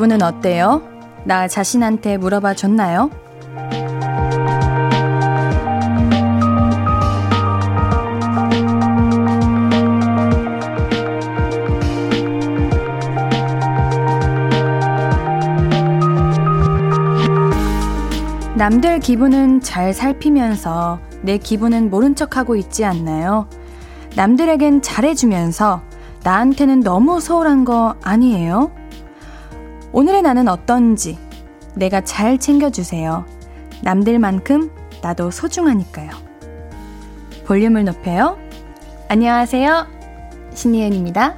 기분은 어때요? 나 자신한테 물어봐 줬나요? 남들 기분은 잘 살피면서 내 기분은 모른 척하고 있지 않나요? 남들에겐 잘해주면서 나한테는 너무 소홀한 거 아니에요? 오늘의 나는 어떤지 내가 잘 챙겨주세요. 남들만큼 나도 소중하니까요. 볼륨을 높여요. 안녕하세요. 신예은입니다.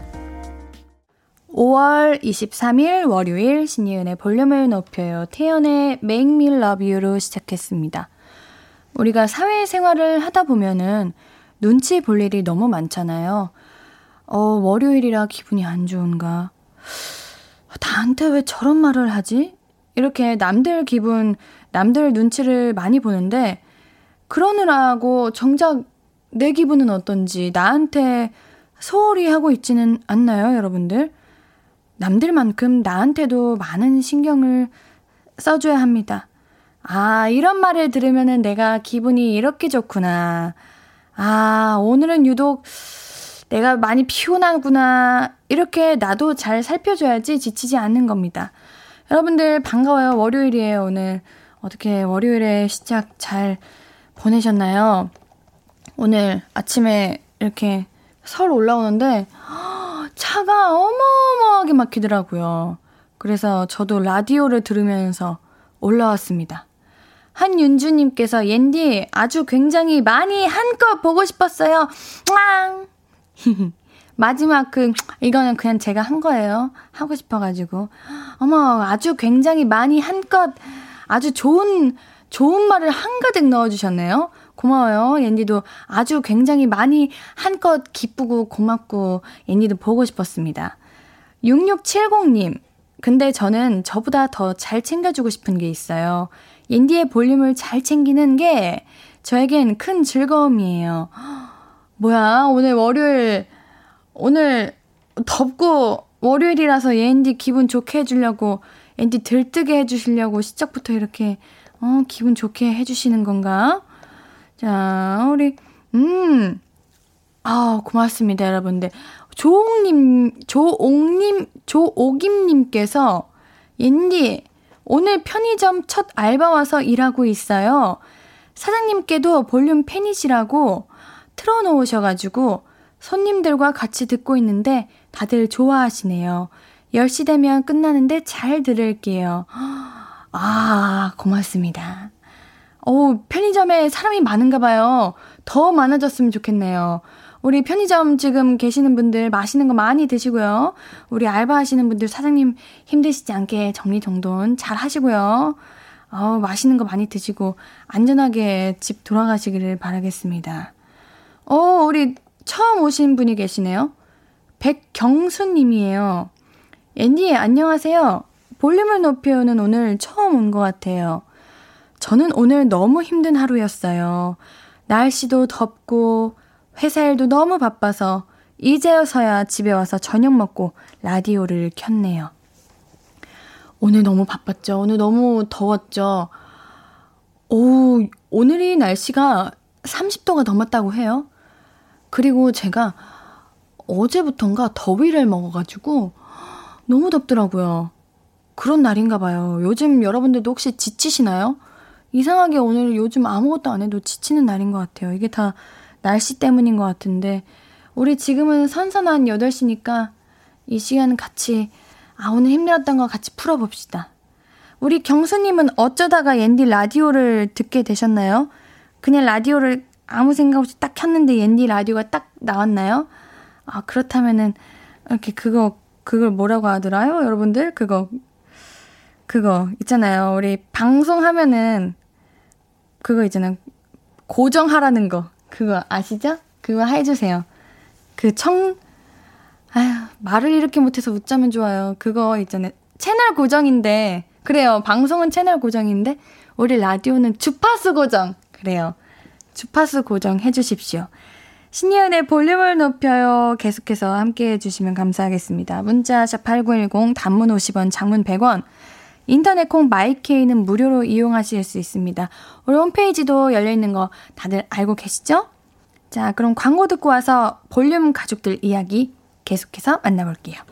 5월 23일 월요일 신예은의 볼륨을 높여요. 태연의 Make Me Love You로 시작했습니다. 우리가 사회생활을 하다 보면은 눈치 볼 일이 너무 많잖아요. 어, 월요일이라 기분이 안 좋은가? 나한테 왜 저런 말을 하지? 이렇게 남들 기분, 남들 눈치를 많이 보는데, 그러느라고 정작 내 기분은 어떤지 나한테 소홀히 하고 있지는 않나요, 여러분들? 남들만큼 나한테도 많은 신경을 써줘야 합니다. 아, 이런 말을 들으면은 내가 기분이 이렇게 좋구나. 아, 오늘은 유독 내가 많이 피곤하구나. 이렇게 나도 잘 살펴줘야지 지치지 않는 겁니다. 여러분들 반가워요. 월요일이에요, 오늘. 어떻게 월요일에 시작 잘 보내셨나요? 오늘 아침에 이렇게 설 올라오는데 차가 어마어마하게 막히더라고요. 그래서 저도 라디오를 들으면서 올라왔습니다. 한윤주님께서 옌디 아주 굉장히 많이 한껏 보고 싶었어요. 앙! 마지막 그 이거는 그냥 제가 한 거예요. 하고 싶어가지고 어머 아주 굉장히 많이 한껏 아주 좋은 좋은 말을 한가득 넣어주셨네요. 고마워요. 옌디도 아주 굉장히 많이 한껏 기쁘고 고맙고 옌디도 보고 싶었습니다. 6670님 근데 저는 저보다 더 잘 챙겨주고 싶은 게 있어요. 옌디의 볼륨을 잘 챙기는 게 저에겐 큰 즐거움이에요. 뭐야, 오늘 월요일, 오늘 덥고 월요일이라서 옌디 기분 좋게 해주려고, 옌디 들뜨게 해주시려고 시작부터 이렇게, 어, 기분 좋게 해주시는 건가? 자, 우리, 음, 아, 고맙습니다, 여러분들. 조옥님, 조옥님, 조옥임님께서, 옌디, 오늘 편의점 첫 알바 와서 일하고 있어요. 사장님께도 볼륨 팬이시라고 틀어놓으셔가지고 손님들과 같이 듣고 있는데 다들 좋아하시네요. 10시 되면 끝나는데 잘 들을게요. 아, 고맙습니다. 오, 편의점에 사람이 많은가 봐요. 더 많아졌으면 좋겠네요. 우리 편의점 지금 계시는 분들 맛있는 거 많이 드시고요. 우리 알바하시는 분들 사장님 힘드시지 않게 정리정돈 잘 하시고요. 어, 맛있는 거 많이 드시고 안전하게 집 돌아가시기를 바라겠습니다. 어, 우리 처음 오신 분이 계시네요. 백경수 님이에요. 앤디, 안녕하세요. 볼륨을 높여요는 오늘 처음 온 것 같아요. 저는 오늘 너무 힘든 하루였어요. 날씨도 덥고 회사 일도 너무 바빠서 이제서야 집에 와서 저녁 먹고 라디오를 켰네요. 오늘 너무 바빴죠. 오늘 너무 더웠죠. 오, 오늘이 날씨가 30도가 넘었다고 해요. 그리고 제가 어제부턴가 더위를 먹어가지고 너무 덥더라고요. 그런 날인가 봐요. 요즘 여러분들도 혹시 지치시나요? 이상하게 오늘 요즘 아무것도 안 해도 지치는 날인 것 같아요. 이게 다 날씨 때문인 것 같은데, 우리 지금은 선선한 8시니까 이 시간 같이, 아, 오늘 힘들었던 거 같이 풀어봅시다. 우리 경수님은 어쩌다가 옌디 라디오를 듣게 되셨나요? 그냥 라디오를 아무 생각 없이 딱 켰는데 옌디 라디오가 딱 나왔나요? 아, 그렇다면은, 이렇게 그거, 그걸 뭐라고 하더라요? 여러분들? 그거, 그거 있잖아요. 우리 방송하면은, 그거 있잖아요. 고정하라는 거. 그거 아시죠? 그거 해주세요. 그 청, 아휴, 말을 이렇게 못해서 웃자면 좋아요. 그거 있잖아요. 채널 고정인데, 그래요. 방송은 채널 고정인데, 우리 라디오는 주파수 고정. 그래요. 주파수 고정 해 주십시오. 신예은의 볼륨을 높여요. 계속해서 함께 해주시면 감사하겠습니다. 문자 샵 8910 단문 50원, 장문 100원. 인터넷 콩 마이케이는 무료로 이용하실 수 있습니다. 우리 홈페이지도 열려있는 거 다들 알고 계시죠? 자, 그럼 광고 듣고 와서 볼륨 가족들 이야기 계속해서 만나볼게요.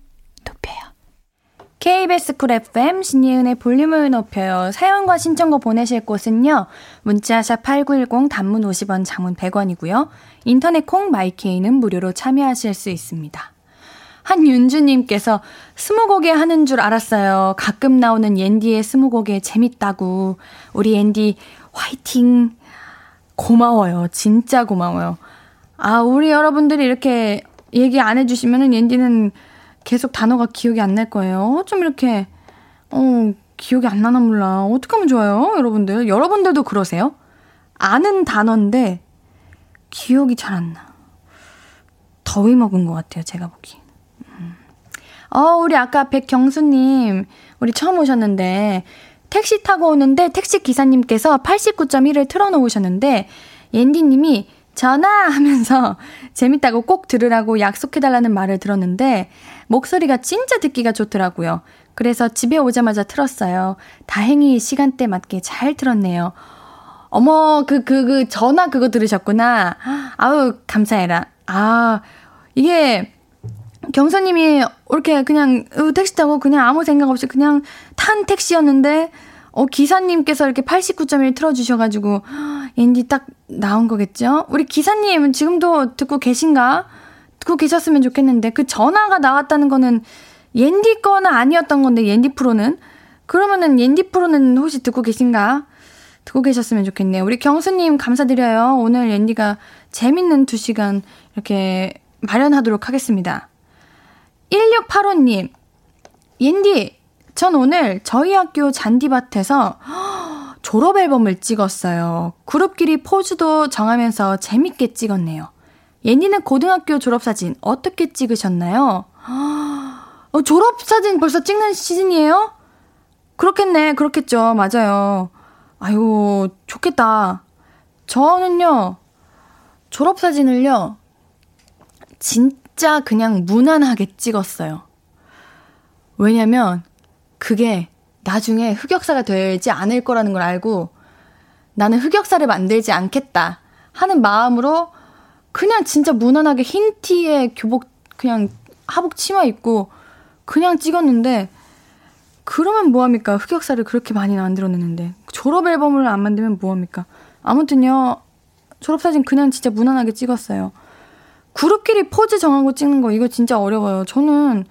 KBS 쿨 FM 신예은의 볼륨을 높여요. 사연과 신청곡 보내실 곳은요. 문자샵 8910 단문 50원 장문 100원이고요. 인터넷 콩 마이케이는 무료로 참여하실 수 있습니다. 한윤주님께서 스무고개 하는 줄 알았어요. 가끔 나오는 옌디의 스무고개 재밌다고. 우리 옌디 화이팅. 고마워요. 진짜 고마워요. 아, 우리 여러분들이 이렇게 얘기 안 해주시면은 옌디는 계속 단어가 기억이 안 날 거예요. 좀 이렇게, 어, 기억이 안 나나 몰라. 어떻게 하면 좋아요, 여러분들? 여러분들도 그러세요? 아는 단어인데, 기억이 잘 안 나. 더위 먹은 것 같아요, 제가 보기. 음. 어, 우리 아까 백경수님, 우리 처음 오셨는데, 택시 타고 오는데 택시 기사님께서 89.1을 틀어놓으셨는데, 옌디님이 전화 하면서 재밌다고 꼭 들으라고 약속해달라는 말을 들었는데 목소리가 진짜 듣기가 좋더라고요. 그래서 집에 오자마자 틀었어요. 다행히 시간대 맞게 잘 틀었네요. 어머, 그, 그, 그, 전화 그거 들으셨구나. 아우, 감사해라. 아, 이게, 경사님이 이렇게 그냥 택시 타고 그냥 아무 생각 없이 그냥 탄 택시였는데, 어, 기사님께서 이렇게 89.1 틀어주셔가지고, 앤디 딱 나온 거겠죠? 우리 기사님 지금도 듣고 계신가? 듣고 계셨으면 좋겠는데, 그 전화가 나왔다는 거는 옌디 거는 아니었던 건데, 옌디 프로는? 그러면은 옌디 프로는 혹시 듣고 계신가? 듣고 계셨으면 좋겠네요. 우리 경수님 감사드려요. 오늘 옌디가 재밌는 두 시간 이렇게 마련하도록 하겠습니다. 1685님, 옌디, 전 오늘 저희 학교 잔디밭에서 졸업 앨범을 찍었어요. 그룹끼리 포즈도 정하면서 재밌게 찍었네요. 예니는 고등학교 졸업사진 어떻게 찍으셨나요? 어, 졸업사진 벌써 찍는 시즌이에요? 그렇겠네, 그렇겠죠. 맞아요. 아유, 좋겠다. 저는요, 졸업사진을요, 진짜 그냥 무난하게 찍었어요. 왜냐면, 그게 나중에 흑역사가 되지 않을 거라는 걸 알고 나는 흑역사를 만들지 않겠다 하는 마음으로 그냥 진짜 무난하게 흰 티에 교복 그냥 하복 치마 입고 그냥 찍었는데 그러면 뭐합니까? 흑역사를 그렇게 많이 만들어냈는데 졸업 앨범을 안 만들면 뭐합니까? 아무튼요 졸업사진 그냥 진짜 무난하게 찍었어요. 그룹끼리 포즈 정하고 찍는 거 이거 진짜 어려워요. 저는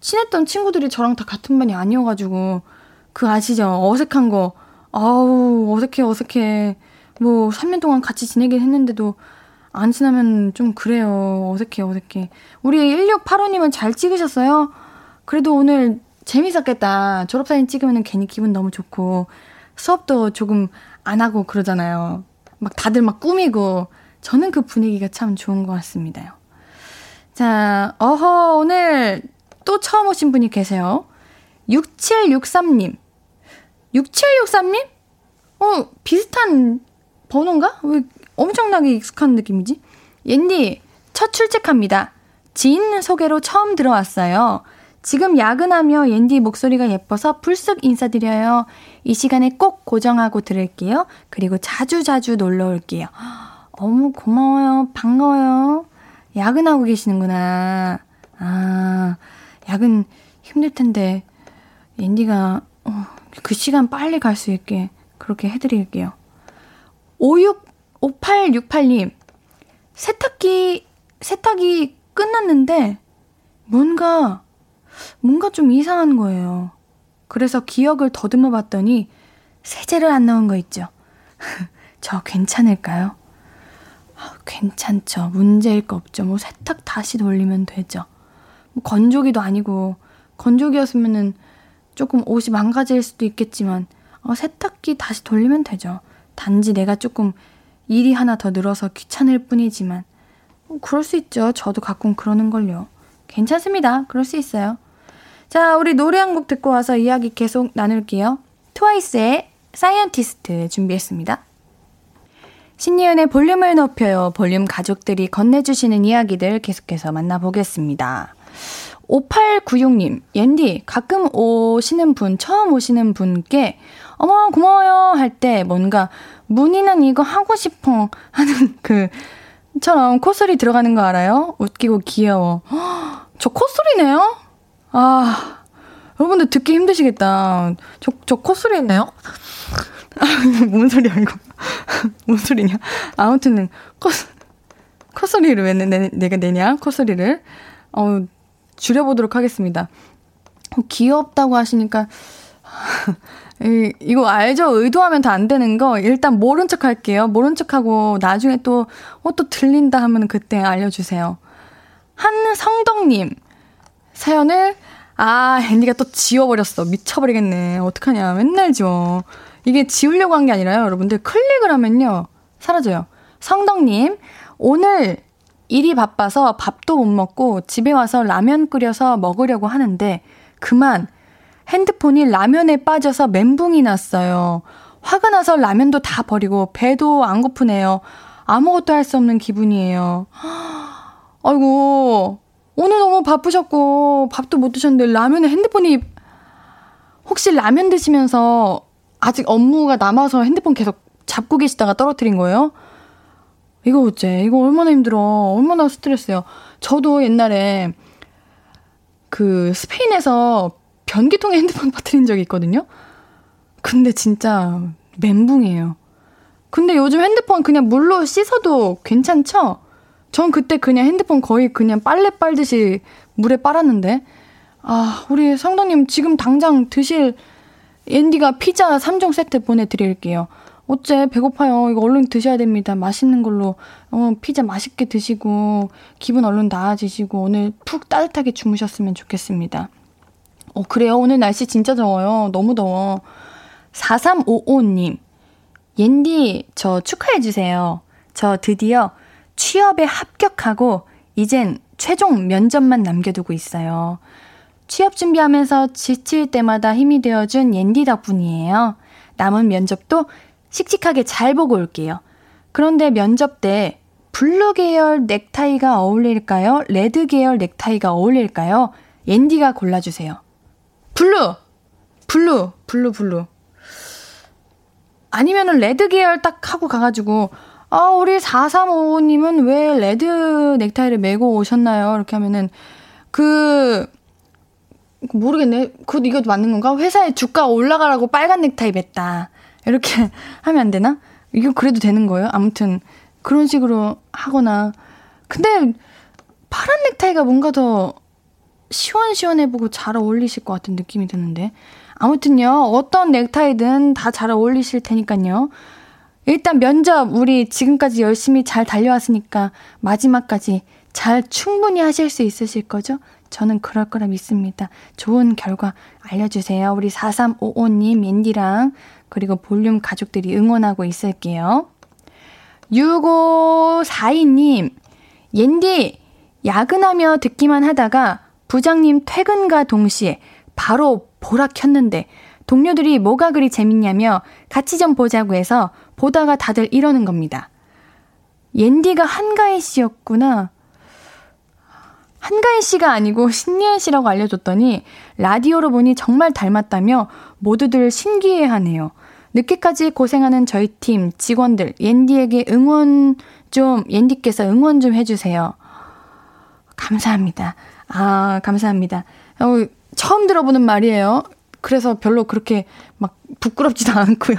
친했던 친구들이 저랑 다 같은 반이 아니어가지고 그 아시죠? 어색한 거. 아우 어색해 어색해. 뭐 3년 동안 같이 지내긴 했는데도 안 친하면 좀 그래요. 어색해 어색해. 우리 1685님은 잘 찍으셨어요? 그래도 오늘 재밌었겠다. 졸업사진 찍으면 괜히 기분 너무 좋고 수업도 조금 안 하고 그러잖아요. 막 다들 막 꾸미고 저는 그 분위기가 참 좋은 것 같습니다요. 자, 어허, 오늘 또 처음 오신 분이 계세요. 6763님. 6763님? 어, 비슷한 번호인가? 왜 엄청나게 익숙한 느낌이지? 옌디, 첫 출첵합니다. 지인 소개로 처음 들어왔어요. 지금 야근하며 옌디 목소리가 예뻐서 불쑥 인사드려요. 이 시간에 꼭 고정하고 들을게요. 그리고 자주자주 놀러 올게요. 어머, 고마워요. 반가워요. 야근하고 계시는구나. 아, 야근 힘들 텐데 앤디가 어, 그 시간 빨리 갈 수 있게 그렇게 해드릴게요. 565868님 세탁기 세탁이 끝났는데 뭔가 뭔가 좀 이상한 거예요. 그래서 기억을 더듬어 봤더니 세제를 안 넣은 거 있죠. 저 괜찮을까요? 아, 괜찮죠. 문제일 거 없죠. 뭐 세탁 다시 돌리면 되죠. 뭐 건조기도 아니고 건조기였으면은 조금 옷이 망가질 수도 있겠지만, 어, 세탁기 다시 돌리면 되죠. 단지 내가 조금 일이 하나 더 늘어서 귀찮을 뿐이지만, 어, 그럴 수 있죠. 저도 가끔 그러는 걸요. 괜찮습니다. 그럴 수 있어요. 자, 우리 노래 한 곡 듣고 와서 이야기 계속 나눌게요. 트와이스의 Scientist 준비했습니다. 신예은의 볼륨을 높여요. 볼륨 가족들이 건네주시는 이야기들 계속해서 만나보겠습니다. 5896님, 옌디, 가끔 오시는 분, 처음 오시는 분께, 어머, 고마워요 할 때 뭔가, 문희는 이거 하고 싶어 하는 그, 처럼 콧소리 들어가는 거 알아요? 웃기고 귀여워. 저 콧소리네요? 아, 여러분들 듣기 힘드시겠다. 저, 저 콧소리 있나요? 뭔 소리야, 이거. 뭔 소리냐? 아무튼, 콧, 콧소리를 왜 내, 내가 내냐? 콧소리를. 어, 줄여보도록 하겠습니다. 어, 귀엽다고 하시니까, 이, 이거 알죠? 의도하면 다 안 되는 거. 일단 모른 척 할게요. 모른 척 하고, 나중에 또, 어, 또 들린다 하면 그때 알려주세요. 한성덕님, 사연을, 아, 앤디가 또 지워버렸어. 미쳐버리겠네. 어떡하냐. 맨날 지워. 이게 지우려고 한 게 아니라요. 여러분들 클릭을 하면요. 사라져요. 성덕님, 오늘 일이 바빠서 밥도 못 먹고 집에 와서 라면 끓여서 먹으려고 하는데 그만 핸드폰이 라면에 빠져서 멘붕이 났어요. 화가 나서 라면도 다 버리고 배도 안 고프네요. 아무것도 할 수 없는 기분이에요. 아이고, 오늘 너무 바쁘셨고 밥도 못 드셨는데 라면에 핸드폰이 혹시 라면 드시면서 아직 업무가 남아서 핸드폰 계속 잡고 계시다가 떨어뜨린 거예요? 이거 어째? 이거 얼마나 힘들어. 얼마나 스트레스요. 저도 옛날에 그 스페인에서 변기통에 핸드폰 빠뜨린 적이 있거든요. 근데 진짜 멘붕이에요. 근데 요즘 핸드폰 그냥 물로 씻어도 괜찮죠? 전 그때 그냥 핸드폰 거의 그냥 빨래 빨듯이 물에 빨았는데. 아, 우리 성도님 지금 당장 드실 앤디가 피자 3종 세트 보내드릴게요. 어째 배고파요. 이거 얼른 드셔야 됩니다. 맛있는 걸로 어, 피자 맛있게 드시고 기분 얼른 나아지시고 오늘 푹 따뜻하게 주무셨으면 좋겠습니다. 어 그래요. 오늘 날씨 진짜 더워요. 너무 더워. 4355님. 옌디 저 축하해 주세요. 저 드디어 취업에 합격하고 이젠 최종 면접만 남겨두고 있어요. 취업 준비하면서 지칠 때마다 힘이 되어준 옌디 덕분이에요. 남은 면접도 씩씩하게 잘 보고 올게요. 그런데 면접 때 blue 계열 넥타이가 어울릴까요? red 계열 넥타이가 어울릴까요? 옌디가 골라주세요. Blue! Blue! Blue, blue. 아니면은 red 계열 딱 하고 가가지고, 아, 우리 4355님은 왜 red 넥타이를 메고 오셨나요? 이렇게 하면은, 그, 모르겠네. 그, 이것도 맞는 건가? 회사에 주가 올라가라고 빨간 넥타이 맸다. 이렇게 하면 안 되나? 이거 그래도 되는 거예요? 아무튼, 그런 식으로 하거나. 근데, 파란 넥타이가 뭔가 더 시원시원해 보고 잘 어울리실 것 같은 느낌이 드는데. 아무튼요, 어떤 넥타이든 다 잘 어울리실 테니까요. 일단 면접 우리 지금까지 열심히 잘 달려왔으니까 마지막까지 잘 충분히 하실 수 있으실 거죠? 저는 그럴 거라 믿습니다. 좋은 결과 알려주세요. 우리 4355님, 옌디랑 그리고 볼륨 가족들이 응원하고 있을게요. 6542님, 옌디, 야근하며 듣기만 하다가 부장님 퇴근과 동시에 바로 보라 켰는데 동료들이 뭐가 그리 재밌냐며 같이 좀 보자고 해서 보다가 다들 이러는 겁니다. 옌디가 한가희 씨였구나. 한가희 씨가 아니고 신예은 씨라고 알려줬더니 라디오로 보니 정말 닮았다며 모두들 신기해 하네요. 늦게까지 고생하는 저희 팀 직원들 옌디에게 응원 좀 옌디께서 응원 좀 해주세요. 감사합니다. 아 감사합니다. 어, 처음 들어보는 말이에요. 그래서 별로 그렇게 막 부끄럽지도 않고요.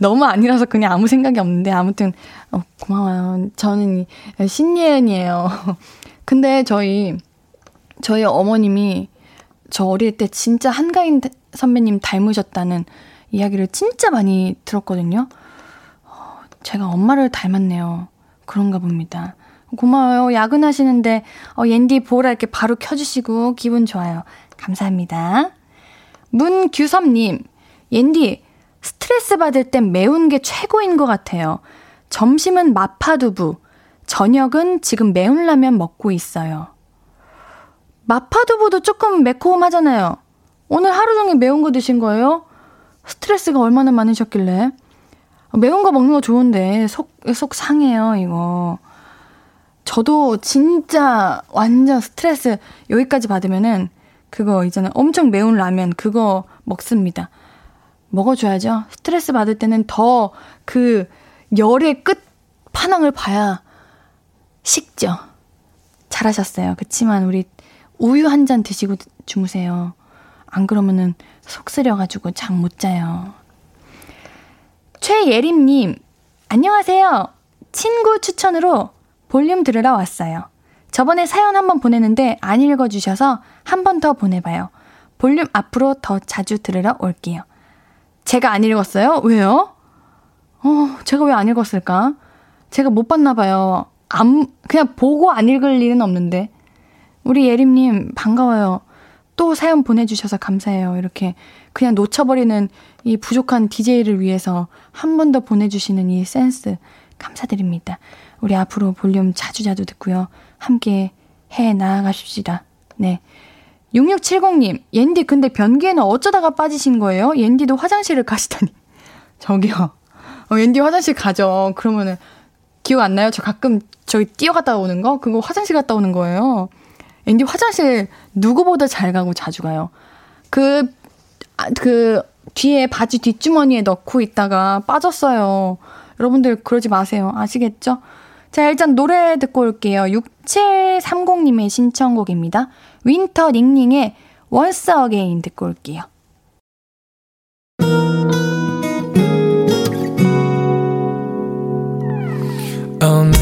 너무 아니라서 그냥 아무 생각이 없는데 아무튼 어, 고마워요. 저는 신예은이에요. 근데 저희 저희 어머님이 저 어릴 때 진짜 한가인 선배님 닮으셨다는 이야기를 진짜 많이 들었거든요. 어, 제가 엄마를 닮았네요. 그런가 봅니다. 고마워요. 야근하시는데 어, 옌디 보라 이렇게 바로 켜주시고 기분 좋아요. 감사합니다. 문규섭님, 옌디, 스트레스 받을 땐 매운 게 최고인 것 같아요. 점심은 마파두부, 저녁은 지금 매운 라면 먹고 있어요. 마파두부도 조금 매콤하잖아요. 오늘 하루 종일 매운 거 드신 거예요? 스트레스가 얼마나 많으셨길래? 매운 거 먹는 거 좋은데 속, 속 상해요, 이거. 저도 진짜 완전 스트레스 여기까지 받으면은 그거 있잖아요. 엄청 매운 라면 그거 먹습니다. 먹어줘야죠. 스트레스 받을 때는 더 그 열의 끝 파낭을 봐야 식죠. 잘하셨어요. 그치만 우리 우유 한 잔 드시고 주무세요. 안 그러면은 속 쓰려가지고 잠 못 자요. 최예림님, 안녕하세요. 친구 추천으로 볼륨 들으러 왔어요. 저번에 사연 한번 보내는데 안 읽어주셔서 한 번 더 보내봐요. 볼륨 앞으로 더 자주 들으러 올게요. 제가 안 읽었어요? 왜요? 어, 제가 왜 안 읽었을까? 제가 못 봤나 봐요. 안, 그냥 보고 안 읽을 일은 없는데. 우리 예림님, 반가워요. 또 사연 보내주셔서 감사해요. 이렇게 그냥 놓쳐버리는 이 부족한 DJ를 위해서 한 번 더 보내주시는 이 센스 감사드립니다. 우리 앞으로 볼륨 자주자주 듣고요. 함께 해 나아가십시다. 네. 6670님, 옌디 근데 변기에는 어쩌다가 빠지신 거예요? 옌디도 화장실을 가시다니. 저기요. 어, 옌디 화장실 가죠. 그러면은 기억 안 나요? 저 가끔 저기 뛰어갔다 오는 거? 그거 화장실 갔다 오는 거예요. 옌디 화장실 누구보다 잘 가고 자주 가요. 그, 아, 그, 뒤에 바지 뒷주머니에 넣고 있다가 빠졌어요. 여러분들 그러지 마세요. 아시겠죠? 자, 일단 노래 듣고 올게요. 6730님의 신청곡입니다. 윈터 닝닝의 Once Again 듣고 올게요. 오늘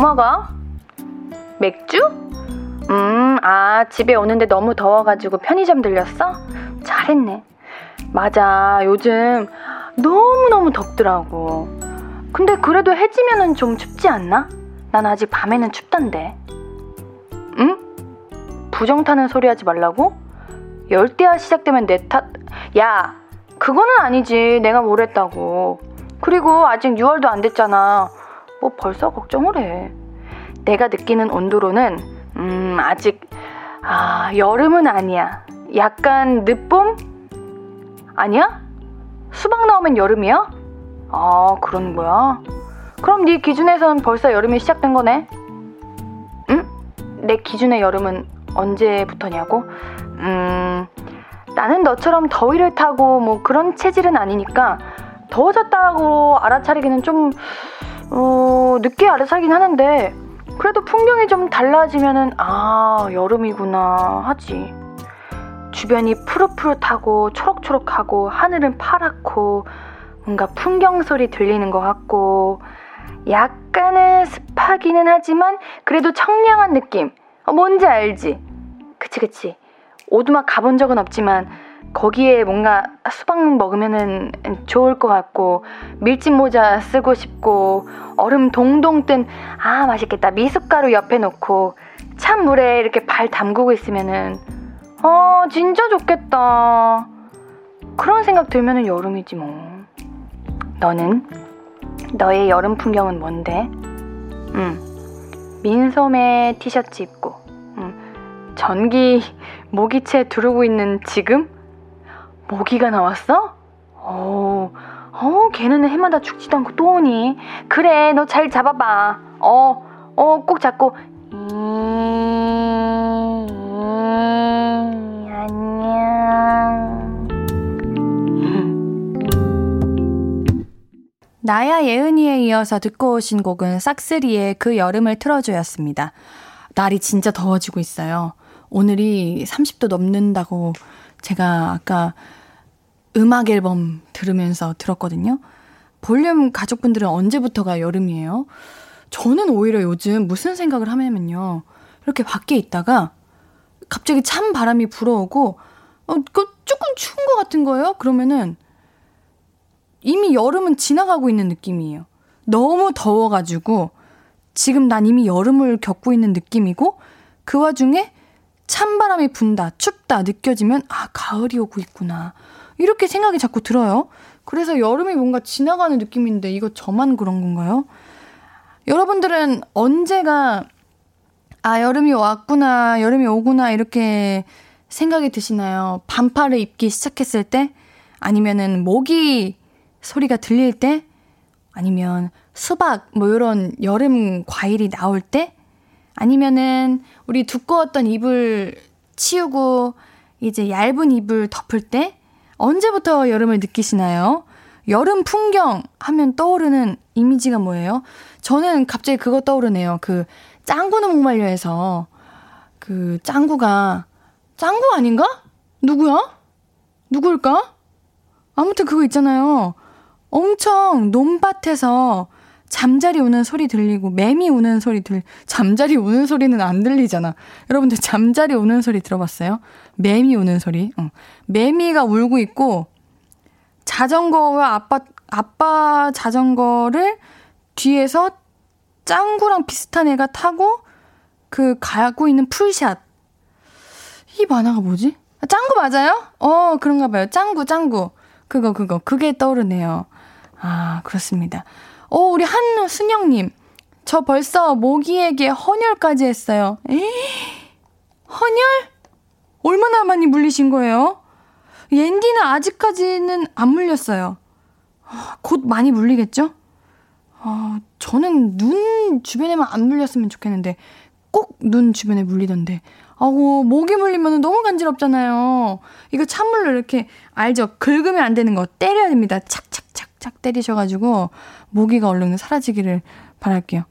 먹어? 맥주? 음, 아, 집에 오는데 너무 더워가지고 편의점 들렸어? 잘했네. 맞아, 요즘 너무너무 덥더라고. 근데 그래도 해지면은 좀 춥지 않나? 난 아직 밤에는 춥던데. 응? 부정 타는 소리 하지 말라고? 열대야 시작되면 내 탓, 야, 그거는 아니지. 내가 뭘 했다고. 그리고 아직 6월도 안 됐잖아. 뭐 벌써 걱정을 해. 내가 느끼는 온도로는 음 아직 아 여름은 아니야. 약간 늦봄? 아니야? 수박 나오면 여름이야? 아 그런 거야? 그럼 네 기준에선 벌써 여름이 시작된 거네? 응? 내 기준의 여름은 언제부터냐고? 음 나는 너처럼 더위를 타고 뭐 그런 체질은 아니니까 더워졌다고 알아차리기는 좀 어, 늦게 알아차긴 하는데 그래도 풍경이 좀 달라지면은 아 여름이구나 하지. 주변이 푸릇푸릇하고 초록초록하고 하늘은 파랗고 뭔가 풍경 소리 들리는 것 같고 약간은 습하기는 하지만 그래도 청량한 느낌. 어, 뭔지 알지? 그치 그치. 오두막 가본 적은 없지만 거기에 뭔가 수박 먹으면은 좋을 것 같고 밀짚 모자 쓰고 싶고 얼음 동동 뜬 아 맛있겠다 미숫가루 옆에 놓고 찬물에 이렇게 발 담그고 있으면은 어 진짜 좋겠다 그런 생각 들면은 여름이지 뭐 너는 너의 여름 풍경은 뭔데? 응. 민소매 티셔츠 입고, 응. 전기 모기채 두르고 있는 지금? 모기가 나왔어? 어, 어, 걔는 해마다 죽지도 않고 또 오니. 그래, 너 잘 잡아봐. 어, 어, 꼭 잡고. 음, 음, 안녕. 나야 예은이에 이어서 듣고 오신 곡은 싹스리의 그 여름을 틀어줘였습니다. 날이 진짜 더워지고 있어요. 오늘이 30도 넘는다고 제가 아까 음악 앨범 들으면서 들었거든요. 볼륨 가족분들은 언제부터가 여름이에요? 저는 오히려 요즘 무슨 생각을 하냐면요. 이렇게 밖에 있다가 갑자기 찬 바람이 불어오고, 어, 그 조금 추운 것 같은 거예요? 그러면은 이미 여름은 지나가고 있는 느낌이에요. 너무 더워가지고 지금 난 이미 여름을 겪고 있는 느낌이고 그 와중에 찬바람이 분다, 춥다 느껴지면 아, 가을이 오고 있구나. 이렇게 생각이 자꾸 들어요. 그래서 여름이 뭔가 지나가는 느낌인데 이거 저만 그런 건가요? 여러분들은 언제가 아, 여름이 왔구나, 여름이 오구나 이렇게 생각이 드시나요? 반팔을 입기 시작했을 때? 아니면은 모기 소리가 들릴 때 아니면 수박 뭐 이런 여름 과일이 나올 때 아니면은 우리 두꺼웠던 이불 치우고 이제 얇은 이불 덮을 때 언제부터 여름을 느끼시나요? 여름 풍경 하면 떠오르는 이미지가 뭐예요? 저는 갑자기 그거 떠오르네요. 그 짱구는 목말려에서 그 짱구가 짱구 아닌가? 누구야? 누굴까? 아무튼 그거 있잖아요. 엄청 논밭에서 잠자리 우는 소리 들리고 매미 우는 소리 들 잠자리 우는 소리는 안 들리잖아. 여러분들 잠자리 우는 소리 들어봤어요? 매미 우는 소리. 어. 매미가 울고 있고 자전거와 아빠 아빠 자전거를 뒤에서 짱구랑 비슷한 애가 타고 그 가고 있는 풀샷. 이 만화가 뭐지? 아, 짱구 맞아요? 어, 그런가 봐요. 짱구, 짱구. 그거, 그거. 그게 떠오르네요. 아, 그렇습니다. 어, 우리 한순영님. 저 벌써 모기에게 헌혈까지 했어요. 에이, 헌혈? 얼마나 많이 물리신 거예요? 옌디는 아직까지는 안 물렸어요. 아, 곧 많이 물리겠죠? 아, 저는 눈 주변에만 안 물렸으면 좋겠는데, 꼭 눈 주변에 물리던데. 아고, 모기 물리면 너무 간지럽잖아요. 이거 찬물로 이렇게, 알죠? 긁으면 안 되는 거 때려야 됩니다. 착착착. 착 때리셔가지고 모기가 얼른 사라지기를 바랄게요.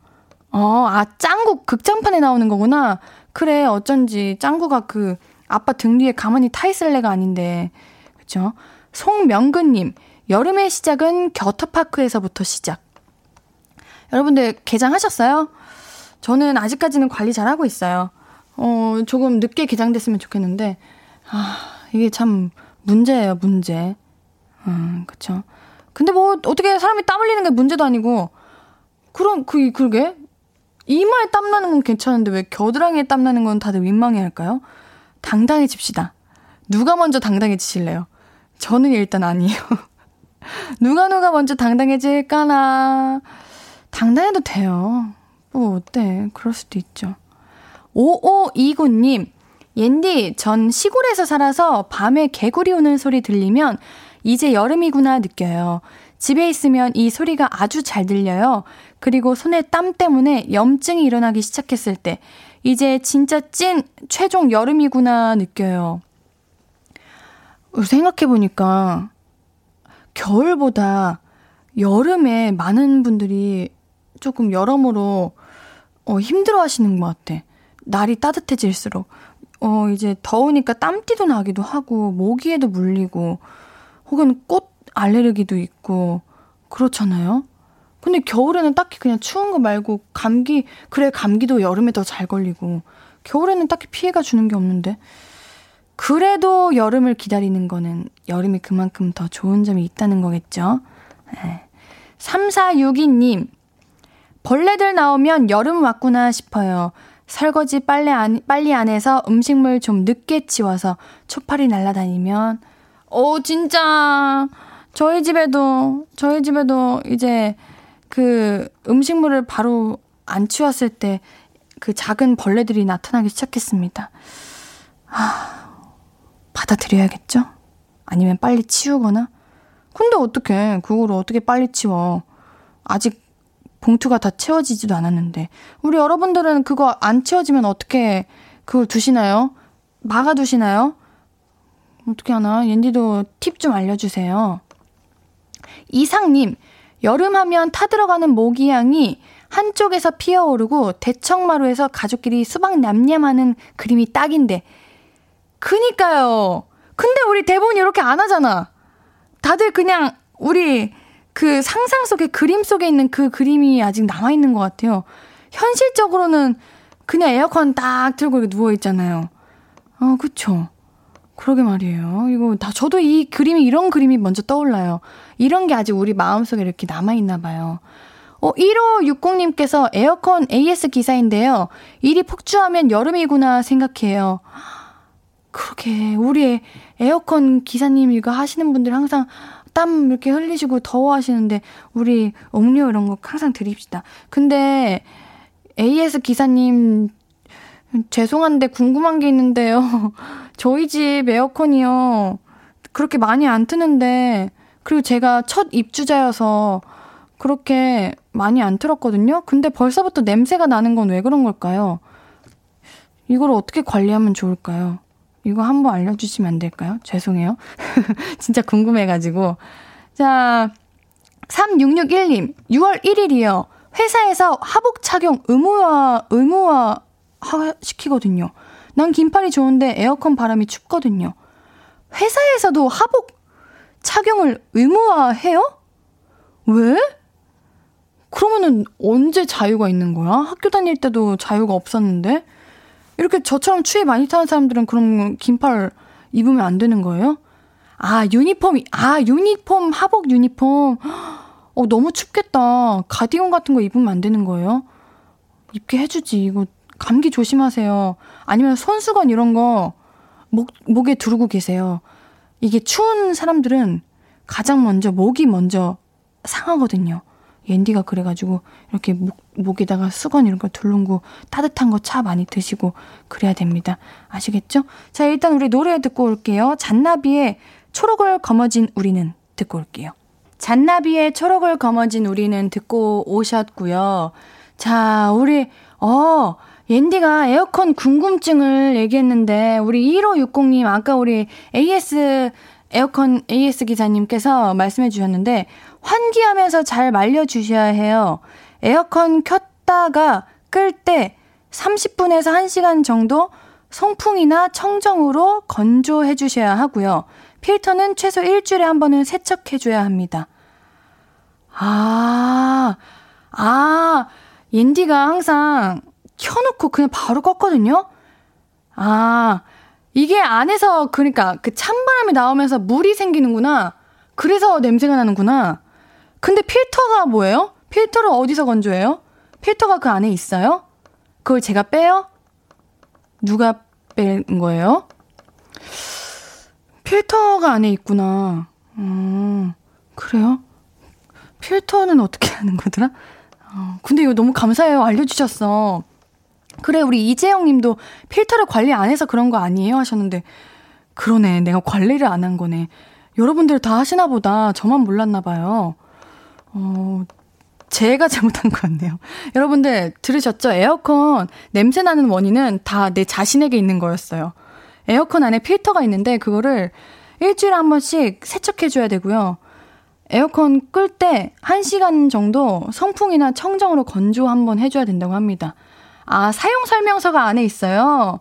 어, 아, 짱구 극장판에 나오는 거구나. 그래, 어쩐지 짱구가 그 아빠 등 뒤에 가만히 타 있을 애가 아닌데. 그쵸? 송명근님, 여름의 시작은 겨터파크에서부터 시작. 여러분들 개장하셨어요? 저는 아직까지는 관리 잘 하고 있어요. 어, 조금 늦게 개장됐으면 좋겠는데, 아, 이게 참 문제예요, 문제. 음, 그쵸. 근데 뭐 어떻게 사람이 땀 흘리는 게 문제도 아니고 그럼 그 그러게 이마에 땀 나는 건 괜찮은데 왜 겨드랑이에 땀 나는 건 다들 민망해 할까요? 당당해집시다. 누가 먼저 당당해지실래요? 저는 일단 아니에요. 누가 누가 먼저 당당해질까나. 당당해도 돼요. 뭐 어때? 그럴 수도 있죠. 5529님, 옌디, 전 시골에서 살아서 밤에 개구리 우는 소리 들리면 이제 여름이구나 느껴요. 집에 있으면 이 소리가 아주 잘 들려요. 그리고 손에 땀 때문에 염증이 일어나기 시작했을 때, 이제 진짜 찐 최종 여름이구나 느껴요. 생각해보니까, 겨울보다 여름에 많은 분들이 조금 여러모로 어, 힘들어 하시는 것 같아. 날이 따뜻해질수록. 어, 이제 더우니까 땀띠도 나기도 하고, 모기에도 물리고, 혹은 꽃 알레르기도 있고 그렇잖아요. 근데 겨울에는 딱히 그냥 추운 거 말고 감기 그래 감기도 여름에 더 잘 걸리고 겨울에는 딱히 피해가 주는 게 없는데 그래도 여름을 기다리는 거는 여름이 그만큼 더 좋은 점이 있다는 거겠죠. 네. 3462님 벌레들 나오면 여름 왔구나 싶어요. 설거지 빨래 안, 빨리 안 해서 음식물 좀 늦게 치워서 초파리 날아다니면 오, 진짜. 저희 집에도, 저희 집에도 이제 그 음식물을 바로 안 치웠을 때 그 작은 벌레들이 나타나기 시작했습니다. 아, 받아들여야겠죠? 아니면 빨리 치우거나? 근데 어떻게, 그걸 어떻게 빨리 치워? 아직 봉투가 다 채워지지도 않았는데. 우리 여러분들은 그거 안 채워지면 어떻게 그걸 두시나요? 막아두시나요? 어떻게 하나? 옌디도 팁 좀 알려주세요. 이상님, 여름하면 타들어가는 모기향이 한쪽에서 피어오르고 대청마루에서 가족끼리 수박 냠냠하는 그림이 딱인데. 그니까요. 근데 우리 대본 이렇게 안 하잖아. 다들 그냥 우리 그 상상 속의 그림 속에 있는 그 그림이 아직 남아 있는 것 같아요. 현실적으로는 그냥 에어컨 딱 틀고 누워 있잖아요. 어, 그쵸. 그러게 말이에요. 이거 다, 저도 이 그림이, 이런 그림이 먼저 떠올라요. 이런 게 아직 우리 마음속에 이렇게 남아 있나 봐요. 어, 1560님께서 에어컨 AS 기사인데요. 일이 폭주하면 여름이구나 생각해요. 그러게, 우리 에어컨 기사님 이거 하시는 분들 항상 땀 이렇게 흘리시고 더워하시는데, 우리 음료 이런 거 항상 드립시다. 근데, AS 기사님, 죄송한데 궁금한 게 있는데요. 저희 집 에어컨이요. 그렇게 많이 안 트는데, 그리고 제가 첫 입주자여서 그렇게 많이 안 틀었거든요? 근데 벌써부터 냄새가 나는 건 왜 그런 걸까요? 이걸 어떻게 관리하면 좋을까요? 이거 한번 알려주시면 안 될까요? 죄송해요. 진짜 궁금해가지고. 자, 3661님, 6월 1일이요. 회사에서 하복 착용 의무화, 의무화 시키거든요. 난 긴팔이 좋은데 에어컨 바람이 춥거든요. 회사에서도 하복 착용을 의무화해요? 왜? 그러면은 언제 자유가 있는 거야? 학교 다닐 때도 자유가 없었는데? 이렇게 저처럼 추위 많이 타는 사람들은 그럼 긴팔 입으면 안 되는 거예요? 아, 유니폼, 아, 유니폼, 하복 유니폼. 어, 너무 춥겠다. 가디건 같은 거 입으면 안 되는 거예요? 입게 해주지. 이거 감기 조심하세요. 아니면 손수건 이런 거 목, 목에 두르고 계세요. 이게 추운 사람들은 가장 먼저 목이 먼저 상하거든요. 옌디가 그래가지고 이렇게 목, 목에다가 수건 이런 거 둘르고 따뜻한 거 차 많이 드시고 그래야 됩니다. 아시겠죠? 자, 일단 우리 노래 듣고 올게요. 잔나비의 초록을 거머쥔 우리는 듣고 올게요. 잔나비의 초록을 거머쥔 우리는 듣고 오셨고요. 자, 우리, 어, 옌디가 에어컨 궁금증을 얘기했는데, 우리 1560님, 아까 우리 AS, 에어컨 AS 기사님께서 말씀해 주셨는데, 환기하면서 잘 말려 주셔야 해요. 에어컨 켰다가 끌 때 30분에서 1시간 정도 송풍이나 청정으로 건조해 주셔야 하고요. 필터는 최소 일주일에 한 번은 세척해 줘야 합니다. 아, 아, 옌디가 항상 켜놓고 그냥 바로 껐거든요? 아, 이게 안에서, 그러니까 그 찬바람이 나오면서 물이 생기는구나. 그래서 냄새가 나는구나. 근데 필터가 뭐예요? 필터를 어디서 건조해요? 필터가 그 안에 있어요? 그걸 제가 빼요? 누가 뺀 거예요? 필터가 안에 있구나. 음, 그래요? 필터는 어떻게 하는 거더라? 어, 근데 이거 너무 감사해요. 알려주셨어. 그래, 우리 이재영 님도 필터를 관리 안 해서 그런 거 아니에요? 하셨는데, 그러네. 내가 관리를 안 한 거네. 여러분들 다 하시나 보다. 저만 몰랐나 봐요. 어, 제가 잘못한 것 같네요. 여러분들 들으셨죠? 에어컨 냄새 나는 원인은 다 내 자신에게 있는 거였어요. 에어컨 안에 필터가 있는데 그거를 일주일에 한 번씩 세척해줘야 되고요. 에어컨 끌 때 1시간 정도 성풍이나 청정으로 건조 한번 해줘야 된다고 합니다. 아, 사용 설명서가 안에 있어요.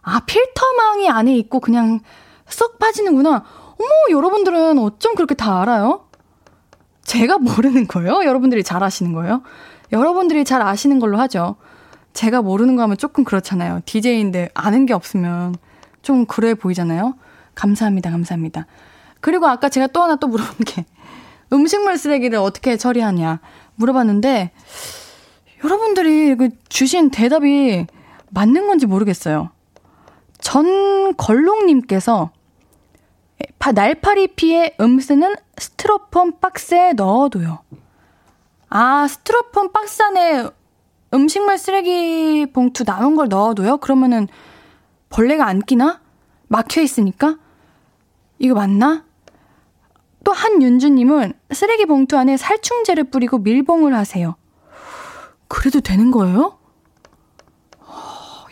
아, 필터망이 안에 있고 그냥 쏙 빠지는구나. 어머, 여러분들은 어쩜 그렇게 다 알아요? 제가 모르는 거예요? 여러분들이 잘 아시는 거예요? 여러분들이 잘 아시는 걸로 하죠. 제가 모르는 거 하면 조금 그렇잖아요. DJ인데 아는 게 없으면 좀 그래 보이잖아요. 감사합니다. 감사합니다. 그리고 아까 제가 또 하나 또 물어본 게 음식물 쓰레기를 어떻게 처리하냐 물어봤는데 여러분들이 그 주신 대답이 맞는 건지 모르겠어요. 전걸롱님께서 날파리 피의 음스는 스티로폼 박스에 넣어둬요. 아, 스티로폼 박스 안에 음식물 쓰레기 봉투 남은 걸 넣어둬요? 그러면은 벌레가 안 끼나? 막혀 있으니까? 이거 맞나? 또 한윤주님은 쓰레기 봉투 안에 살충제를 뿌리고 밀봉을 하세요. 그래도 되는 거예요? 어,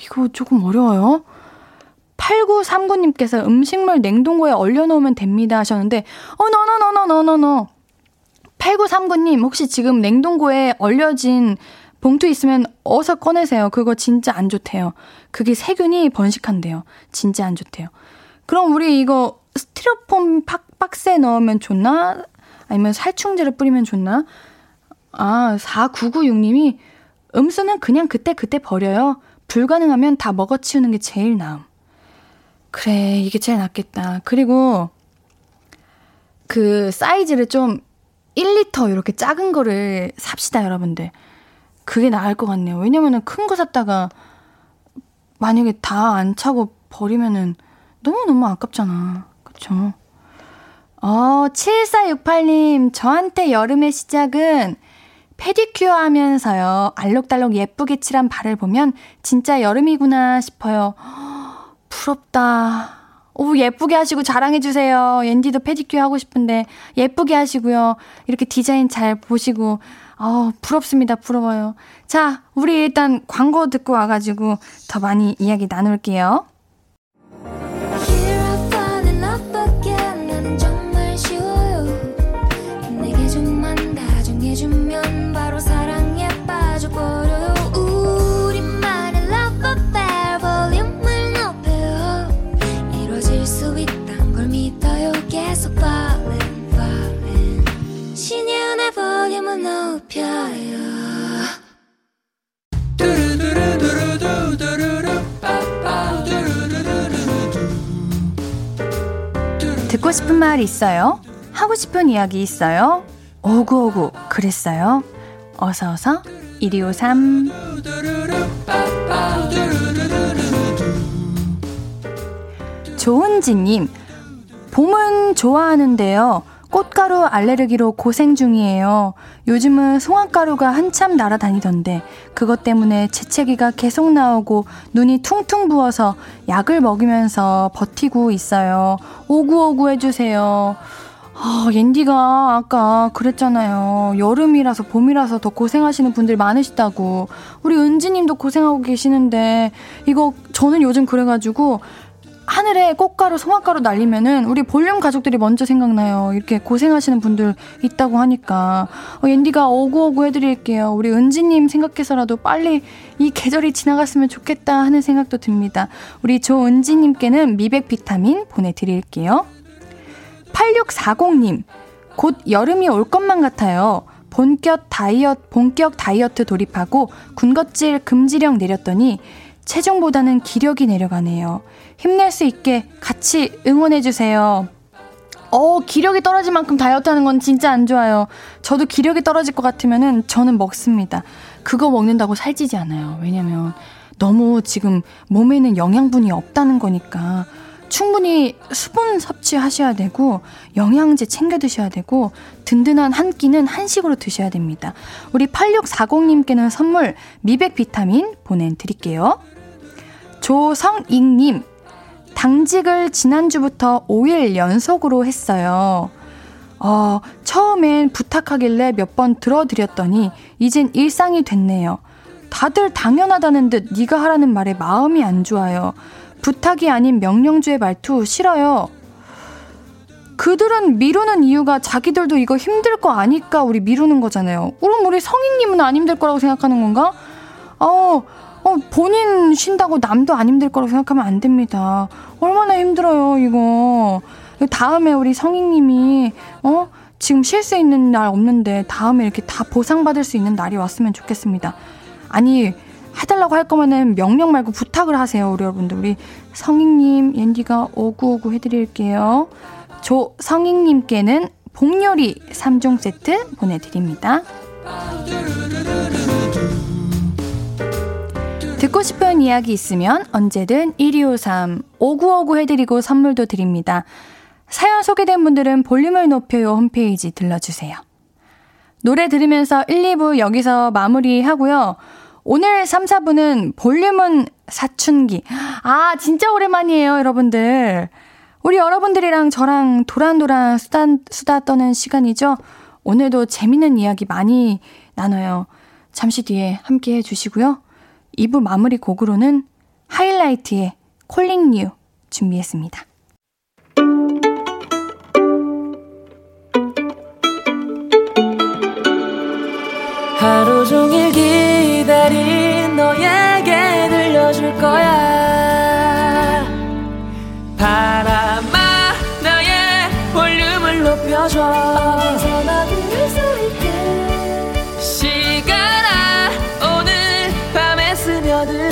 이거 조금 어려워요. 8939님께서 음식물 냉동고에 얼려놓으면 됩니다 하셨는데, 어, 너너너너너너너. 8939님, 혹시 지금 냉동고에 얼려진 봉투 있으면 어서 꺼내세요. 그거 진짜 안 좋대요. 그게 세균이 번식한대요. 진짜 안 좋대요. 그럼 우리 이거 스티로폼 팍, 박스에 넣으면 좋나? 아니면 살충제를 뿌리면 좋나? 아, 4996님이 음수는 그냥 그때 그때 버려요. 불가능하면 다 먹어치우는 게 제일 나음. 그래, 이게 제일 낫겠다. 그리고 그 사이즈를 좀 1리터 이렇게 작은 거를 삽시다, 여러분들. 그게 나을 것 같네요. 왜냐면은 큰 거 샀다가 만약에 다 안 차고 버리면은 너무너무 아깝잖아. 그쵸? 어, 7468님, 저한테 여름의 시작은 페디큐어 하면서요. 알록달록 예쁘게 칠한 발을 보면 진짜 여름이구나 싶어요. 부럽다. 오, 예쁘게 하시고 자랑해주세요. 옌디도 페디큐어 하고 싶은데 예쁘게 하시고요. 이렇게 디자인 잘 보시고 아, 부럽습니다. 부러워요. 자, 우리 일단 광고 듣고 와가지고 더 많이 이야기 나눌게요. 말 있어요? 하고 싶은 이야기 있어요? 오구오구 그랬어요? 어서어서 1253 조은지님 봄은 좋아하는데요 꽃가루 알레르기로 고생 중이에요. 요즘은 송화가루가 한참 날아다니던데 그것 때문에 재채기가 계속 나오고 눈이 퉁퉁 부어서 약을 먹이면서 버티고 있어요. 오구오구 해주세요. 아, 옌디가 아까 그랬잖아요. 여름이라서 봄이라서 더 고생하시는 분들 많으시다고. 우리 은지님도 고생하고 계시는데 이거 저는 요즘 그래가지고 하늘에 꽃가루, 송화가루 날리면은 우리 볼륨 가족들이 먼저 생각나요. 이렇게 고생하시는 분들 있다고 하니까. 어, 옌디가 오구오구 해드릴게요. 우리 은지님 생각해서라도 빨리 이 계절이 지나갔으면 좋겠다 하는 생각도 듭니다. 우리 조은지님께는 미백 비타민 보내드릴게요. 8640님, 곧 여름이 올 것만 같아요. 본격 다이어트, 본격 다이어트 돌입하고 군것질 금지령 내렸더니 체중보다는 기력이 내려가네요. 힘낼 수 있게 같이 응원해주세요. 어, 기력이 떨어질 만큼 다이어트 하는 건 진짜 안 좋아요. 저도 기력이 떨어질 것 같으면은 저는 먹습니다. 그거 먹는다고 살찌지 않아요. 왜냐면 너무 지금 몸에는 영양분이 없다는 거니까 충분히 수분 섭취하셔야 되고 영양제 챙겨 드셔야 되고 든든한 한 끼는 한식으로 드셔야 됩니다. 우리 8640님께는 선물 미백 비타민 보내드릴게요. 조성익님, 당직을 지난주부터 5일 연속으로 했어요. 어, 처음엔 부탁하길래 몇 번 들어드렸더니 이젠 일상이 됐네요. 다들 당연하다는 듯 네가 하라는 말에 마음이 안 좋아요. 부탁이 아닌 명령주의 말투 싫어요. 그들은 미루는 이유가 자기들도 이거 힘들 거 아니까 우리 미루는 거잖아요. 그럼 우리 성인님은 안 힘들 거라고 생각하는 건가? 어, 어, 본인 쉰다고 남도 안 힘들 거라고 생각하면 안 됩니다. 얼마나 힘들어요, 이거. 다음에 우리 성인님이, 어? 지금 쉴 수 있는 날 없는데 다음에 이렇게 다 보상받을 수 있는 날이 왔으면 좋겠습니다. 아니, 해달라고 할 거면은 명령 말고 부탁을 하세요, 우리 여러분들. 우리 성익님, 옌디가 오구오구 해드릴게요. 조성익님께는 복요리 3종 세트 보내드립니다. 듣고 싶은 이야기 있으면 언제든 1253 5959 해드리고 선물도 드립니다. 사연 소개된 분들은 볼륨을 높여요 홈페이지 들러주세요. 노래 들으면서 1, 2부 여기서 마무리하고요. 오늘 3, 4부는 볼륨은 사춘기. 아, 진짜 오랜만이에요, 여러분들. 우리 여러분들이랑 저랑 도란도란 수다, 수다 떠는 시간이죠. 오늘도 재밌는 이야기 많이 나눠요. 잠시 뒤에 함께 해주시고요. 2부 마무리 곡으로는 하이라이트의 Calling You 준비했습니다. 하루 종일 기다린 너에게 들려줄 거야 바람아 나의 볼륨을 높여줘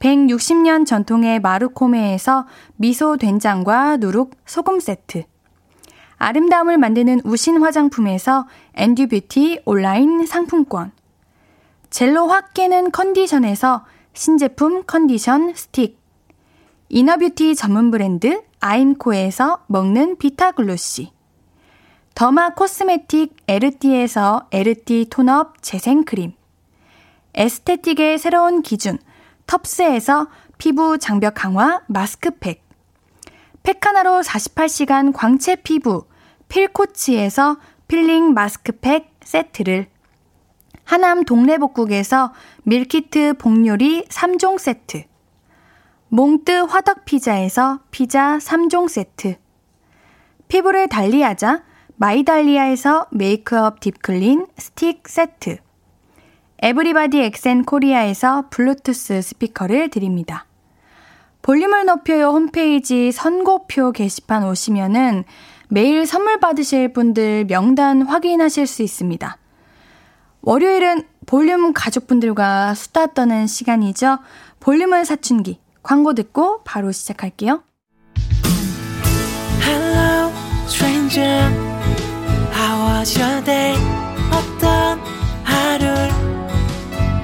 160년 전통의 마르코메에서 미소 된장과 누룩 소금 세트, 아름다움을 만드는 우신 화장품에서 앤듀뷰티 온라인 상품권. 젤로 확 깨는 컨디션에서 신제품 컨디션 스틱. inner beauty 전문 브랜드 아임코에서 먹는 비타글루시. derma cosmetic 에르띠에서 에르띠 tone up 재생크림. aesthetic의 새로운 기준 텁스에서 피부 장벽 강화 마스크팩. 팩 하나로 48시간 광채 피부 필코치에서 필링 마스크팩 세트를. 하남 동래복국에서 meal kit 복요리 3종 세트. 몽뜨 화덕 피자에서 피자 3종 세트. 피부를 달리하자 마이달리아에서 메이크업 deep clean 스틱 세트 에브리바디 엑센 코리아에서 블루투스 스피커를 드립니다. 볼륨을 높여요 홈페이지 선곡표 게시판 오시면은 매일 선물 받으실 분들 명단 확인하실 수 있습니다. 월요일은 볼륨 가족분들과 수다 떠는 시간이죠. 볼륨은 사춘기. 광고 듣고 바로 시작할게요. Hello, stranger. How was your day? 어떤 하루를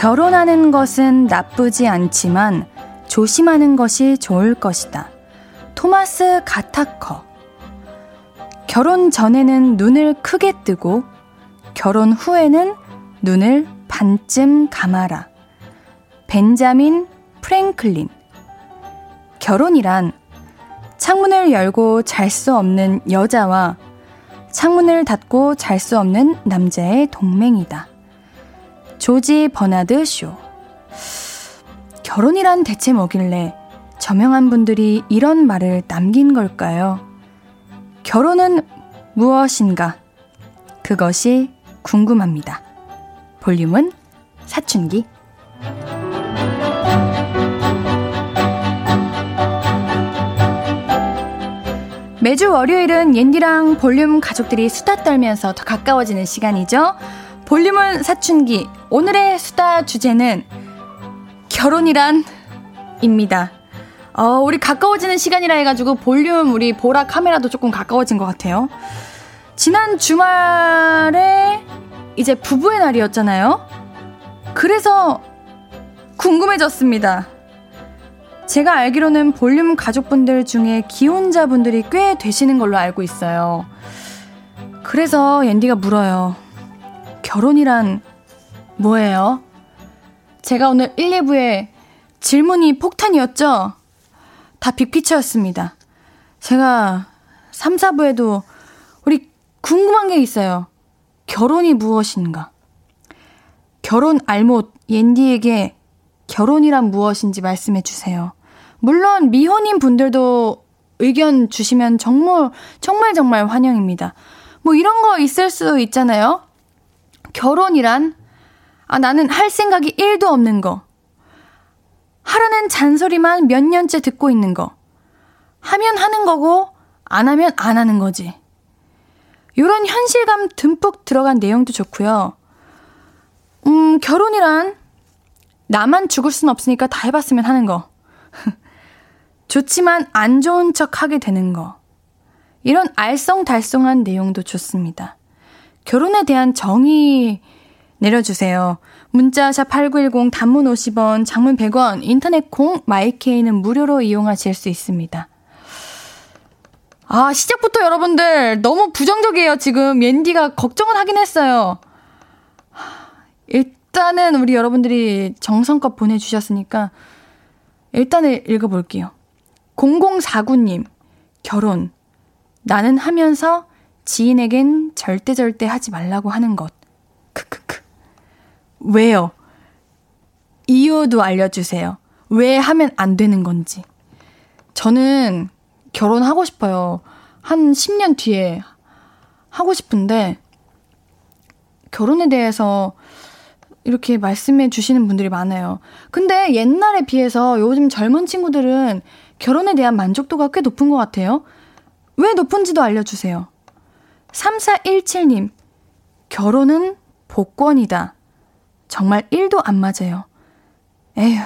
결혼하는 것은 나쁘지 않지만 조심하는 것이 좋을 것이다. 토마스 가타커. 결혼 전에는 눈을 크게 뜨고 결혼 후에는 눈을 반쯤 감아라. 벤자민 프랭클린. 결혼이란 창문을 열고 잘 수 없는 여자와 창문을 닫고 잘 수 없는 남자의 동맹이다. 조지 버나드 쇼. 결혼이란 대체 뭐길래 저명한 분들이 이런 말을 남긴 걸까요? 결혼은 무엇인가? 그것이 궁금합니다. 볼륨은 사춘기. 매주 월요일은 옌디랑 볼륨 가족들이 수다 떨면서 더 가까워지는 시간이죠. 볼륨은 사춘기. 오늘의 수다 주제는 결혼이란 입니다. 어, 우리 가까워지는 시간이라 해가지고 볼륨 우리 보라 카메라도 조금 가까워진 것 같아요. 지난 주말에 이제 부부의 날이었잖아요. 그래서 궁금해졌습니다. 제가 알기로는 볼륨 가족분들 중에 기혼자분들이 꽤 되시는 걸로 알고 있어요. 그래서 옌디가 물어요. 결혼이란 뭐예요? 제가 오늘 1, 2부에 질문이 폭탄이었죠? 다 빅피처였습니다. 제가 3, 4부에도 우리 궁금한 게 있어요. 결혼이 무엇인가? 결혼 알못 옌디에게 결혼이란 무엇인지 말씀해 주세요. 물론 미혼인 분들도 의견 주시면 정말 정말 정말 환영입니다. 뭐 이런 거 있을 수 있잖아요. 결혼이란 아 나는 할 생각이 1도 없는 거. 하라는 잔소리만 몇 년째 듣고 있는 거. 하면 하는 거고 안 하면 안 하는 거지. 요런 현실감 듬뿍 들어간 내용도 좋고요. 음, 결혼이란 나만 죽을 순 없으니까 다 해봤으면 하는 거. 좋지만 안 좋은 척 하게 되는 거. 이런 알쏭달쏭한 내용도 좋습니다. 결혼에 대한 정의 내려주세요. 문자 샵 8910 단문 50원, 장문 100원, 인터넷 콩, 마이케이는 무료로 이용하실 수 있습니다. 아, 시작부터 여러분들 너무 부정적이에요, 지금. 옌디가 걱정은 하긴 했어요. 일단은 우리 여러분들이 정성껏 보내주셨으니까 일단은 읽어볼게요. 0049님, 결혼. 나는 하면서 지인에겐 절대 절대 하지 말라고 하는 것. 크크크. 왜요? 이유도 알려주세요. 왜 하면 안 되는 건지. 저는 결혼하고 싶어요. 한 10년 뒤에 하고 싶은데, 결혼에 대해서 이렇게 말씀해 주시는 분들이 많아요. 근데 옛날에 비해서 요즘 젊은 친구들은 결혼에 대한 만족도가 꽤 높은 것 같아요. 왜 높은지도 알려주세요. 3417님, 결혼은 복권이다. 정말 1도 안 맞아요. 에휴.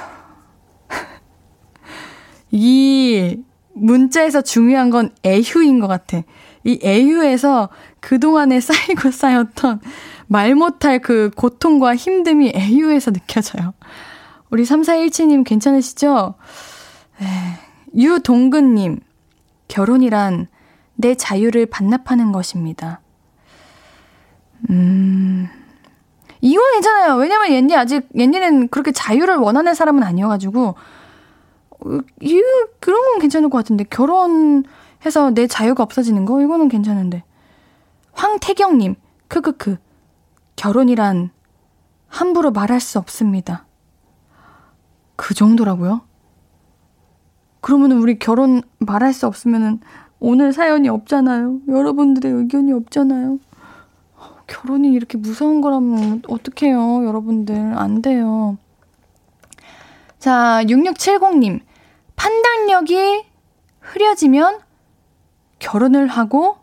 이 문자에서 중요한 건 에휴인 것 같아. 이 에휴에서 그동안에 쌓이고 쌓였던 말 못할 그 고통과 힘듦이 에휴에서 느껴져요. 우리 3417님 괜찮으시죠? 에, 유동근님, 결혼이란 내 자유를 반납하는 것입니다. 음, 이건 괜찮아요. 왜냐면 옌디 아직, 옌디는 그렇게 자유를 원하는 사람은 아니어가지고, 이, 그런 건 괜찮을 것 같은데, 결혼해서 내 자유가 없어지는 거? 이거는 괜찮은데. 황태경님, 크크크. 결혼이란 함부로 말할 수 없습니다. 그 정도라고요? 그러면 우리 결혼 말할 수 없으면은 오늘 사연이 없잖아요. 여러분들의 의견이 없잖아요. 결혼이 이렇게 무서운 거라면 어떡해요, 여러분들. 안 돼요. 자, 6670님. 판단력이 흐려지면 결혼을 하고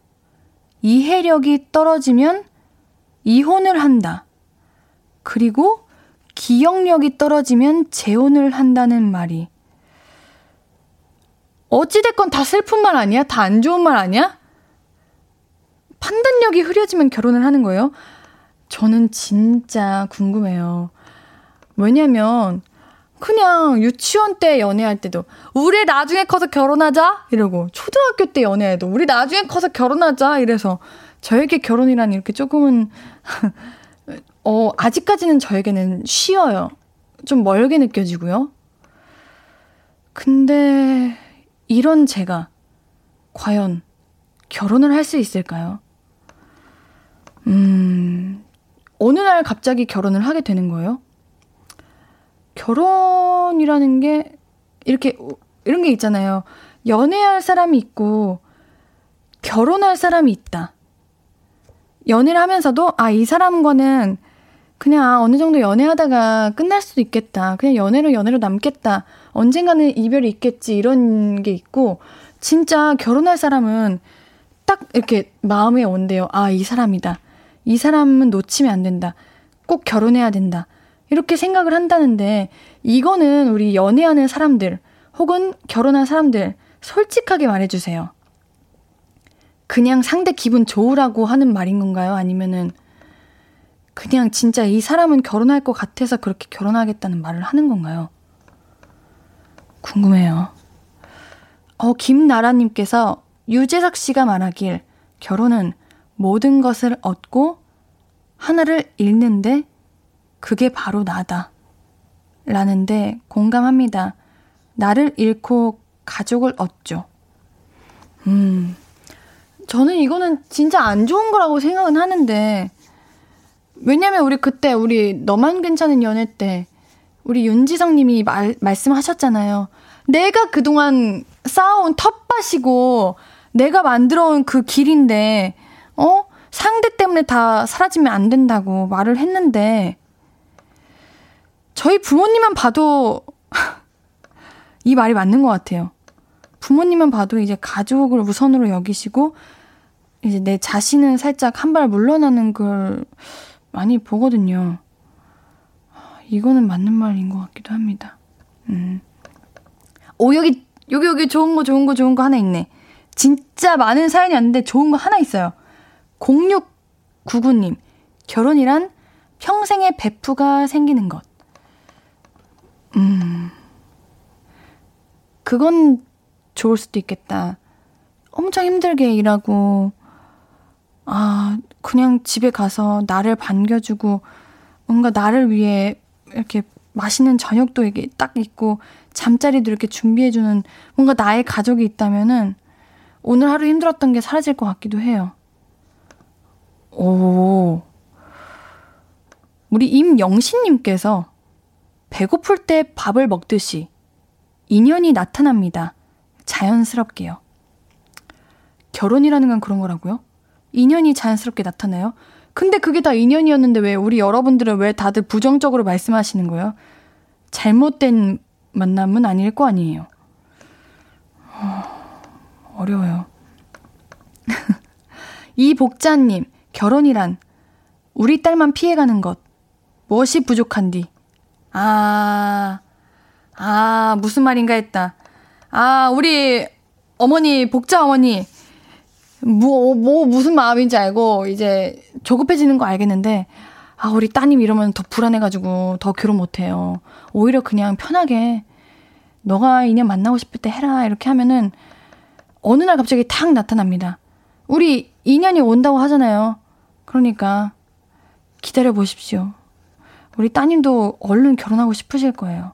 이해력이 떨어지면 이혼을 한다. 그리고 기억력이 떨어지면 재혼을 한다는 말이. 어찌됐건 다 슬픈 말 아니야? 다 안 좋은 말 아니야? 판단력이 흐려지면 결혼을 하는 거예요? 저는 진짜 궁금해요. 왜냐면, 그냥 유치원 때 연애할 때도, 우리 나중에 커서 결혼하자? 이러고, 초등학교 때 연애해도, 우리 나중에 커서 결혼하자? 이래서, 저에게 결혼이란 이렇게 조금은, 어, 아직까지는 저에게는 쉬워요. 좀 멀게 느껴지고요. 근데, 이런 제가, 과연, 결혼을 할 수 있을까요? 음, 어느 날 갑자기 결혼을 하게 되는 거예요? 결혼이라는 게, 이렇게, 이런 게 있잖아요. 연애할 사람이 있고, 결혼할 사람이 있다. 연애를 하면서도, 아, 이 사람과는 그냥 어느 정도 연애하다가 끝날 수도 있겠다. 그냥 연애로 연애로 남겠다. 언젠가는 이별이 있겠지. 이런 게 있고, 진짜 결혼할 사람은 딱 이렇게 마음에 온대요. 아, 이 사람이다. 이 사람은 놓치면 안 된다. 꼭 결혼해야 된다. 이렇게 생각을 한다는데, 이거는 우리 연애하는 사람들, 혹은 결혼한 사람들, 솔직하게 말해주세요. 그냥 상대 기분 좋으라고 하는 말인 건가요? 아니면은 그냥 진짜 이 사람은 결혼할 것 같아서 그렇게 결혼하겠다는 말을 하는 건가요? 궁금해요. 어, 김나라님께서 유재석 씨가 말하길 결혼은 모든 것을 얻고 하나를 잃는데 그게 바로 나다. 라는데 공감합니다. 나를 잃고 가족을 얻죠. 음. 저는 이거는 진짜 안 좋은 거라고 생각은 하는데, 왜냐면 우리 그때 우리 너만 괜찮은 연애 때, 우리 윤지성 님이 말, 말씀하셨잖아요. 내가 그동안 쌓아온 텃밭이고, 내가 만들어 온 그 길인데, 어? 상대 때문에 다 사라지면 안 된다고 말을 했는데, 저희 부모님만 봐도 이 말이 맞는 것 같아요. 부모님만 봐도 이제 가족을 우선으로 여기시고 이제 내 자신은 살짝 한 발 물러나는 걸 많이 보거든요. 이거는 맞는 말인 것 같기도 합니다. 음. 오, 여기, 여기, 여기 좋은 거, 좋은 거, 좋은 거 하나 있네. 진짜 많은 사연이 왔는데 좋은 거 하나 있어요. 0699님, 결혼이란 평생의 베프가 생기는 것. 음, 그건 좋을 수도 있겠다. 엄청 힘들게 일하고, 아, 그냥 집에 가서 나를 반겨주고, 뭔가 나를 위해 이렇게 맛있는 저녁도 이게 딱 있고, 잠자리도 이렇게 준비해주는 뭔가 나의 가족이 있다면은, 오늘 하루 힘들었던 게 사라질 것 같기도 해요. 오. 우리 임영신님께서 배고플 때 밥을 먹듯이 인연이 나타납니다. 자연스럽게요. 결혼이라는 건 그런 거라고요? 인연이 자연스럽게 나타나요? 근데 그게 다 인연이었는데 왜 우리 여러분들은 왜 다들 부정적으로 말씀하시는 거예요? 잘못된 만남은 아닐 거 아니에요. 어려워요. 이 복자님, 결혼이란 우리 딸만 피해가는 것. 무엇이 부족한디? 아, 아, 무슨 말인가 했다. 아, 우리 어머니, 복자 어머니, 뭐, 뭐, 무슨 마음인지 알고, 이제, 조급해지는 거 알겠는데, 아, 우리 따님 이러면 더 불안해가지고, 더 결혼 못해요. 오히려 그냥 편하게, 너가 인연 만나고 싶을 때 해라, 이렇게 하면은, 어느 날 갑자기 탁 나타납니다. 우리 인연이 온다고 하잖아요. 그러니까, 기다려 보십시오. 우리 따님도 얼른 결혼하고 싶으실 거예요.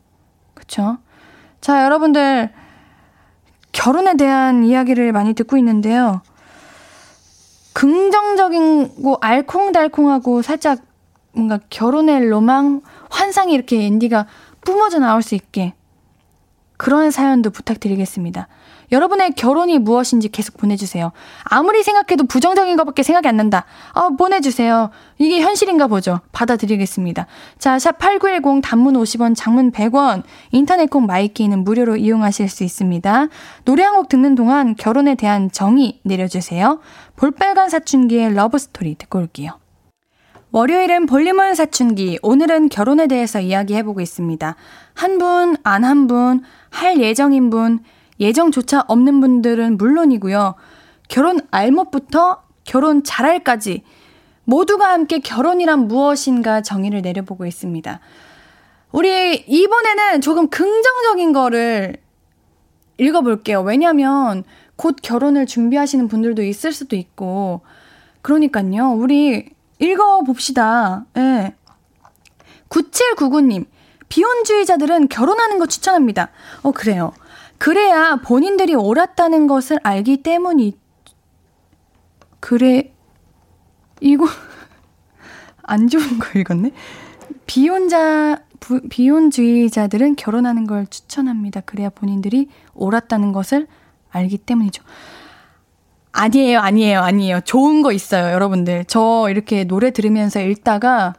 그쵸? 자, 여러분들, 결혼에 대한 이야기를 많이 듣고 있는데요. 긍정적이고 알콩달콩하고 살짝 뭔가 결혼의 로망, 환상이 이렇게 앤디가 뿜어져 나올 수 있게 그런 사연도 부탁드리겠습니다. 여러분의 결혼이 무엇인지 계속 보내주세요. 아무리 생각해도 부정적인 것밖에 생각이 안 난다. 아, 보내주세요. 이게 현실인가 보죠. 받아드리겠습니다. 자, 샵 8910 단문 50원, 장문 100원, 인터넷 콩 마이케이는 무료로 이용하실 수 있습니다. 노래 한 곡 듣는 동안 결혼에 대한 정의 내려주세요. 볼빨간 사춘기의 Love Story 듣고 올게요. 월요일은 볼륨은 사춘기. 오늘은 결혼에 대해서 이야기해보고 있습니다. 한 분, 안 한 분, 할 예정인 분, 예정조차 없는 분들은 물론이고요. 결혼 알못부터 결혼 잘할까지 모두가 함께 결혼이란 무엇인가 정의를 내려보고 있습니다. 우리 이번에는 조금 긍정적인 거를 읽어볼게요. 왜냐면 곧 결혼을 준비하시는 분들도 있을 수도 있고, 그러니까요. 우리 읽어봅시다. 예. 네. 9799님, 비혼주의자들은 결혼하는 거 추천합니다. 어, 그래요. 그래야 본인들이 옳았다는 것을 알기 때문이 그래 이거 안 좋은 거 읽었네. 비혼자 부, 비혼주의자들은 결혼하는 걸 추천합니다. 그래야 본인들이 옳았다는 것을 알기 때문이죠. 아니에요, 아니에요, 아니에요. 좋은 거 있어요, 여러분들. 저 이렇게 노래 들으면서 읽다가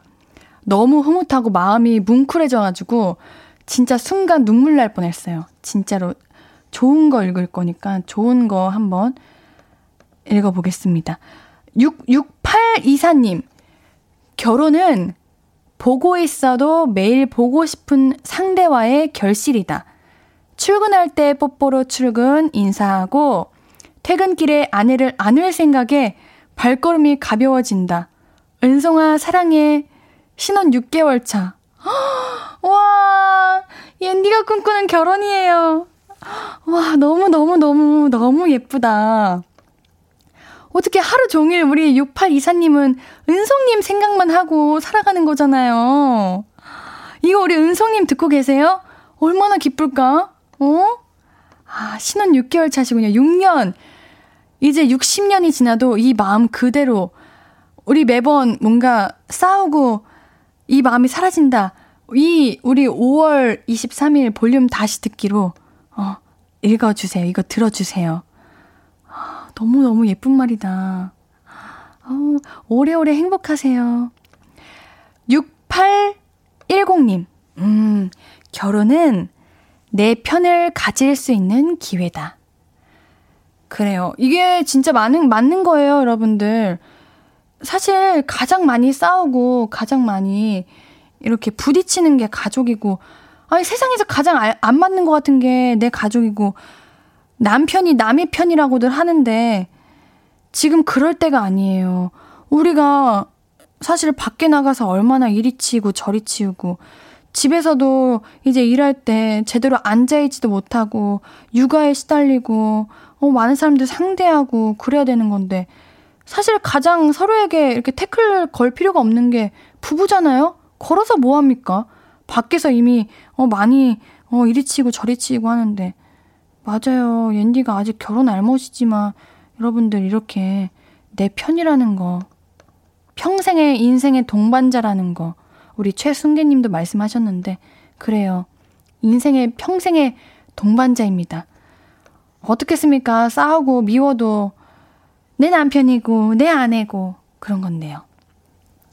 너무 흐뭇하고 마음이 뭉클해져가지고 진짜 순간 눈물 날 뻔했어요. 진짜로 좋은 거 읽을 거니까 좋은 거 한번 읽어보겠습니다. 66824님, 결혼은 보고 있어도 매일 보고 싶은 상대와의 결실이다. 출근할 때 뽀뽀로 출근 인사하고 퇴근길에 아내를 안을 생각에 발걸음이 가벼워진다. 은송아 사랑해. 신혼 6개월 차. 와, 옌디가 꿈꾸는 결혼이에요. 와, 너무너무너무, 너무 예쁘다. 어, 어떻게 하루 종일 우리 6824님은 은성님 생각만 하고 살아가는 거잖아요. 이거 우리 은성님 듣고 계세요? 얼마나 기쁠까? 어? 아, 신혼 6개월 차시군요. 6년. 이제 60년이 지나도 이 마음 그대로 우리 매번 뭔가 싸우고 이 마음이 사라진다. 이 우리 5월 23일 볼륨 다시 듣기로 어, 읽어주세요. 이거 들어주세요. 아, 너무너무 예쁜 말이다. 어, 오래오래 행복하세요. 6810님, 음, 결혼은 내 편을 가질 수 있는 기회다. 그래요. 이게 진짜 많은, 맞는 거예요, 여러분들. 사실 가장 많이 싸우고 가장 많이 이렇게 부딪히는 게 가족이고, 아니, 세상에서 가장 안 맞는 것 같은 게 내 가족이고, 남편이 남의 편이라고들 하는데, 지금 그럴 때가 아니에요. 우리가 사실 밖에 나가서 얼마나 이리 치고 저리 치우고, 집에서도 이제 일할 때 제대로 앉아있지도 못하고, 육아에 시달리고, 어, 많은 사람들 상대하고, 그래야 되는 건데, 사실 가장 서로에게 이렇게 태클 걸 필요가 없는 게 부부잖아요? 걸어서 뭐 합니까? 밖에서 이미, 어, 많이, 어, 이리 치고 저리 치고 하는데. 맞아요. 옌디가 아직 결혼 알못이지만, 여러분들 이렇게 내 편이라는 거, 평생의 인생의 동반자라는 거, 우리 최순계 님도 말씀하셨는데, 그래요. 인생의, 평생의 동반자입니다. 어떻겠습니까? 싸우고 미워도 내 남편이고, 내 아내고, 그런 건데요.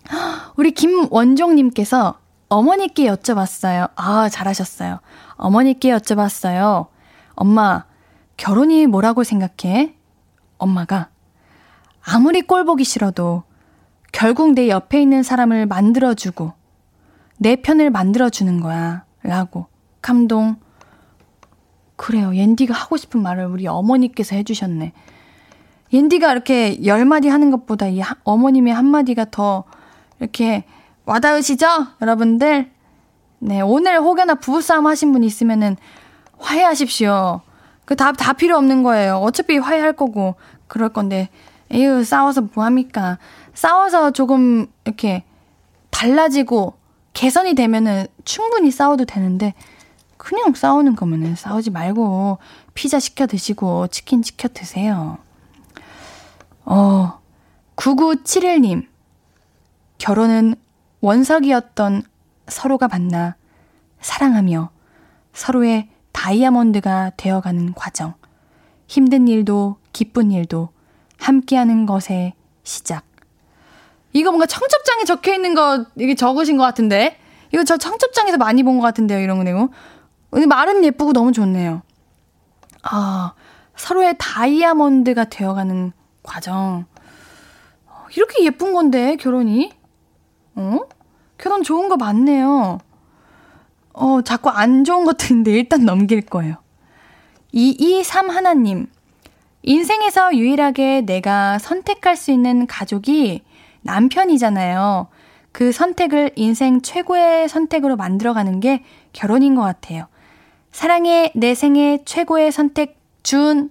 우리 김원종님께서 어머니께 여쭤봤어요. 아, 잘하셨어요. 어머니께 여쭤봤어요. 엄마, 결혼이 뭐라고 생각해? 엄마가 아무리 꼴 보기 싫어도 결국 내 옆에 있는 사람을 만들어주고 내 편을 만들어주는 거야. 라고. 감동. 그래요. 옌디가 하고 싶은 말을 우리 어머니께서 해주셨네. 옌디가 이렇게 열 마디 하는 것보다 이 어머님의 한 마디가 더 이렇게 와닿으시죠? 여러분들? 네, 오늘 혹여나 부부싸움 하신 분 있으면은 화해하십시오. 그 다, 다 필요 없는 거예요. 어차피 화해할 거고, 그럴 건데, 에휴, 싸워서 뭐합니까? 싸워서 조금 이렇게 달라지고 개선이 되면은 충분히 싸워도 되는데, 그냥 싸우는 거면은 싸우지 말고, 피자 시켜 드시고, 치킨 시켜 드세요. 어, 9971님. 결혼은 원석이었던 서로가 만나 사랑하며 서로의 다이아몬드가 되어가는 과정. 힘든 일도 기쁜 일도 함께하는 것의 시작. 이거 뭔가 청첩장에 적혀 있는 거 이게 적으신 것 같은데 이거 저 청첩장에서 많이 본 것 같은데요 이런 거 내고. 말은 예쁘고 너무 좋네요. 아 서로의 다이아몬드가 되어가는 과정. 이렇게 예쁜 건데, 결혼이? 어? 결혼 좋은 거 많네요. 어, 자꾸 안 좋은 것들인데 일단 넘길 거예요. 223 하나님. 인생에서 유일하게 내가 선택할 수 있는 가족이 남편이잖아요. 그 선택을 인생 최고의 선택으로 만들어가는 게 결혼인 것 같아요. 사랑해, 내 생애 최고의 선택, 준.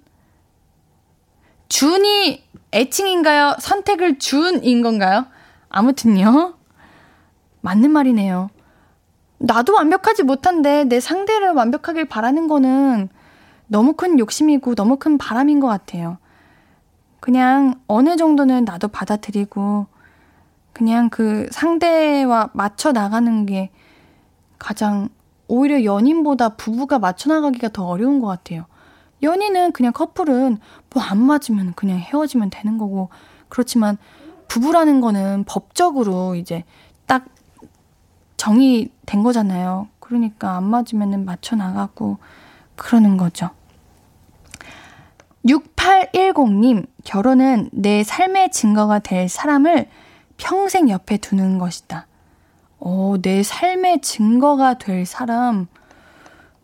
준이 애칭인가요? 선택을 준인 건가요? 아무튼요. 맞는 말이네요. 나도 완벽하지 못한데 내 상대를 완벽하길 바라는 거는 너무 큰 욕심이고 너무 큰 바람인 것 같아요. 그냥 어느 정도는 나도 받아들이고 그냥 그 상대와 맞춰 나가는 게 가장 오히려 연인보다 부부가 맞춰 나가기가 더 어려운 것 같아요. 연인은 그냥 커플은 뭐 안 맞으면 그냥 헤어지면 되는 거고 그렇지만 부부라는 거는 법적으로 이제 딱 정의된 거잖아요. 그러니까 안 맞으면은 맞춰 나가고 그러는 거죠. 6810님, 결혼은 내 삶의 증거가 될 사람을 평생 옆에 두는 것이다. 어, 내 삶의 증거가 될 사람,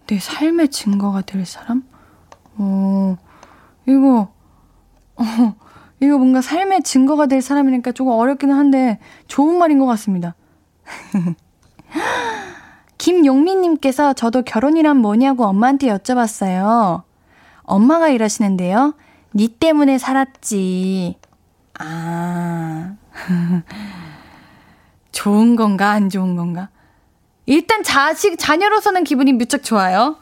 내 삶의 증거가 될 사람? 어, 이거, 어, 이거 뭔가 삶의 증거가 될 사람이니까 조금 어렵기는 한데 좋은 말인 것 같습니다. 김용민님께서 저도 결혼이란 뭐냐고 엄마한테 여쭤봤어요. 엄마가 이러시는데요. 니 때문에 살았지. 아. 좋은 건가, 안 좋은 건가? 일단 자식, 자녀로서는 기분이 무척 좋아요.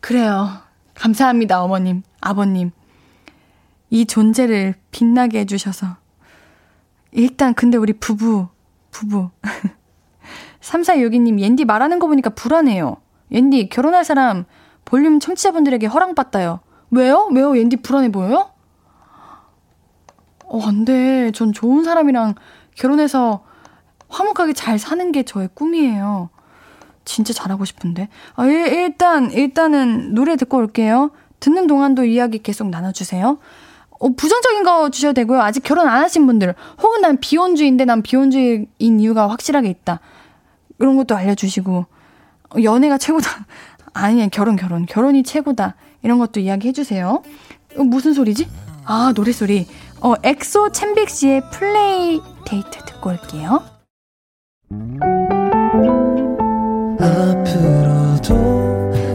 그래요. 감사합니다, 어머님, 아버님. 이 존재를 빛나게 해주셔서. 일단, 근데 우리 부부, 부부. 3462님, 옌디 말하는 거 보니까 불안해요. 옌디, 결혼할 사람 볼륨 청취자분들에게 허락받다요. 왜요? 왜요? 옌디 불안해 보여요? 어, 안 돼. 전 좋은 사람이랑 결혼해서 화목하게 잘 사는 게 저의 꿈이에요. 진짜 잘하고 싶은데. 아, 일, 단 일단은 노래 듣고 올게요. 듣는 동안도 이야기 계속 나눠주세요. 어, 부정적인 거 주셔도 되고요. 아직 결혼 안 하신 분들, 혹은 난 비혼주의인데 난 비혼주의인 이유가 확실하게 있다. 이런 것도 알려주시고, 연애가 최고다. 아니, 결혼, 결혼. 결혼이 최고다. 이런 것도 이야기해 주세요. 어, 무슨 소리지? 아, 노래 소리. 어, 엑소 첸백시의 Playdate 듣고 올게요. 앞으로도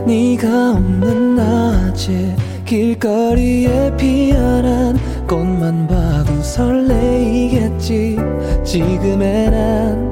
네가 없는 낮에 길거리에 피어난 꽃만 봐도 설레이겠지 지금의 난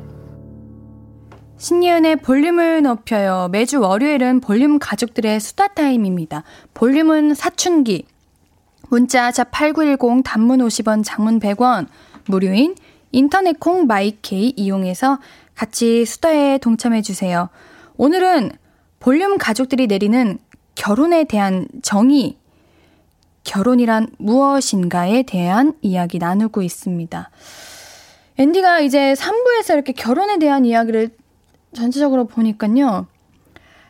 신예은의 볼륨을 높여요. 매주 월요일은 볼륨 가족들의 수다 타임입니다. 볼륨은 사춘기. 문자 샵8910 단문 50원 장문 100원 무료인 인터넷 콩 마이케이 이용해서 같이 수다에 동참해 주세요. 오늘은 볼륨 가족들이 내리는 결혼에 대한 정의, 결혼이란 무엇인가에 대한 이야기 나누고 있습니다. 앤디가 이제 3부에서 이렇게 결혼에 대한 이야기를 전체적으로 보니까요.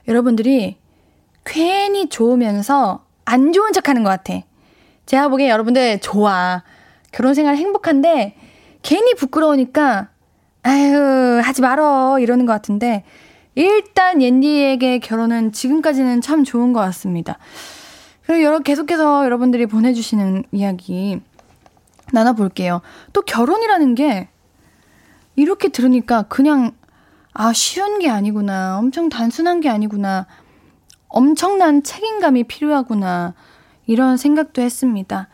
여러분들이 괜히 좋으면서 안 좋은 척 하는 것 같아. 제가 보기에 여러분들 좋아. 결혼 생활 행복한데 괜히 부끄러우니까 아유 하지 말어 이러는 것 같은데 일단 옌디에게 결혼은 지금까지는 참 좋은 것 같습니다. 그리고 여러 계속해서 여러분들이 보내주시는 이야기 나눠볼게요. 또 결혼이라는 게 이렇게 들으니까 그냥 아, 쉬운 게 아니구나. 엄청 단순한 게 아니구나. 엄청난 책임감이 필요하구나. 이런 생각도 했습니다.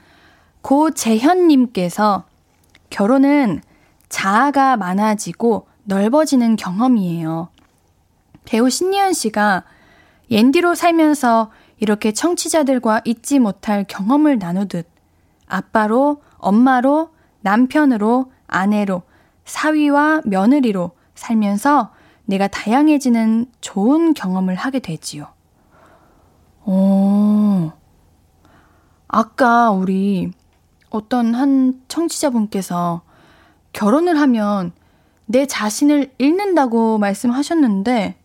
고재현님께서 결혼은 자아가 많아지고 넓어지는 경험이에요. 배우 신예은 씨가 옌디로 살면서 이렇게 청취자들과 잊지 못할 경험을 나누듯 아빠로, 엄마로, 남편으로, 아내로, 사위와 며느리로 살면서 내가 다양해지는 좋은 경험을 하게 되지요. 오. 아까 우리 어떤 한 청취자분께서 결혼을 하면 내 자신을 잃는다고 말씀하셨는데,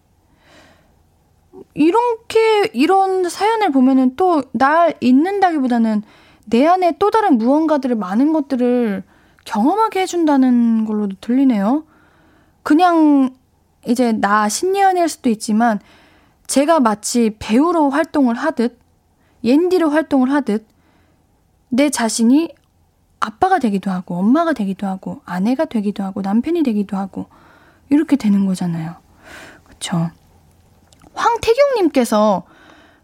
이렇게, 이런 사연을 보면은 또 날 잊는다기보다는 내 안에 또 다른 무언가들을 많은 것들을 경험하게 해준다는 걸로도 들리네요. 그냥 이제 나 신예은일 수도 있지만 제가 마치 배우로 활동을 하듯 옌디로 활동을 하듯 내 자신이 아빠가 되기도 하고 엄마가 되기도 하고 아내가 되기도 하고 남편이 되기도 하고 이렇게 되는 거잖아요. 그렇죠? 황태경 님께서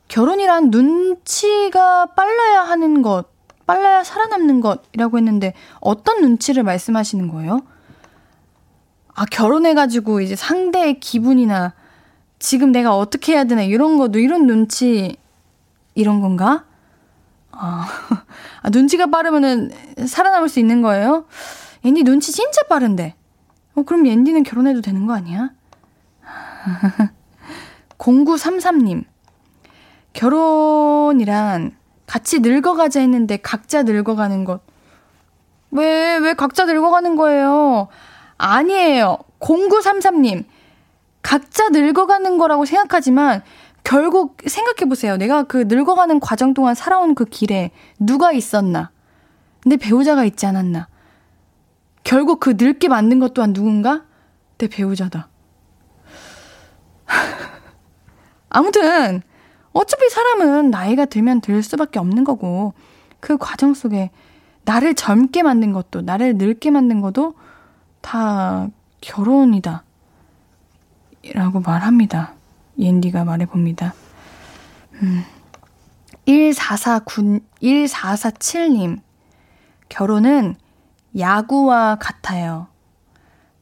결혼이란 눈치가 빨라야 하는 것, 빨라야 살아남는 것이라고 했는데 어떤 눈치를 말씀하시는 거예요? 아, 결혼해가지고 이제 상대의 기분이나 지금 내가 어떻게 해야 되나 이런 것도 이런 눈치 이런 건가? 아, 아 눈치가 빠르면은 살아남을 수 있는 거예요? 앤디 눈치 진짜 빠른데. 어, 그럼 앤디는 결혼해도 되는 거 아니야? 0933님. 결혼이란 같이 늙어가자 했는데 각자 늙어가는 것. 왜, 왜 각자 늙어가는 거예요? 아니에요. 0933님. 각자 늙어가는 거라고 생각하지만 결국 생각해보세요. 내가 그 늙어가는 과정 동안 살아온 그 길에 누가 있었나? 내 배우자가 있지 않았나? 결국 그 늙게 만든 것 또한 누군가? 내 배우자다. 아무튼, 어차피 사람은 나이가 들면 들 수밖에 없는 거고, 그 과정 속에 나를 젊게 만든 것도, 나를 늙게 만든 것도 다 결혼이다. 라고 말합니다. 옌디가 말해봅니다. 음. 1449, 1447님. 결혼은 야구와 같아요.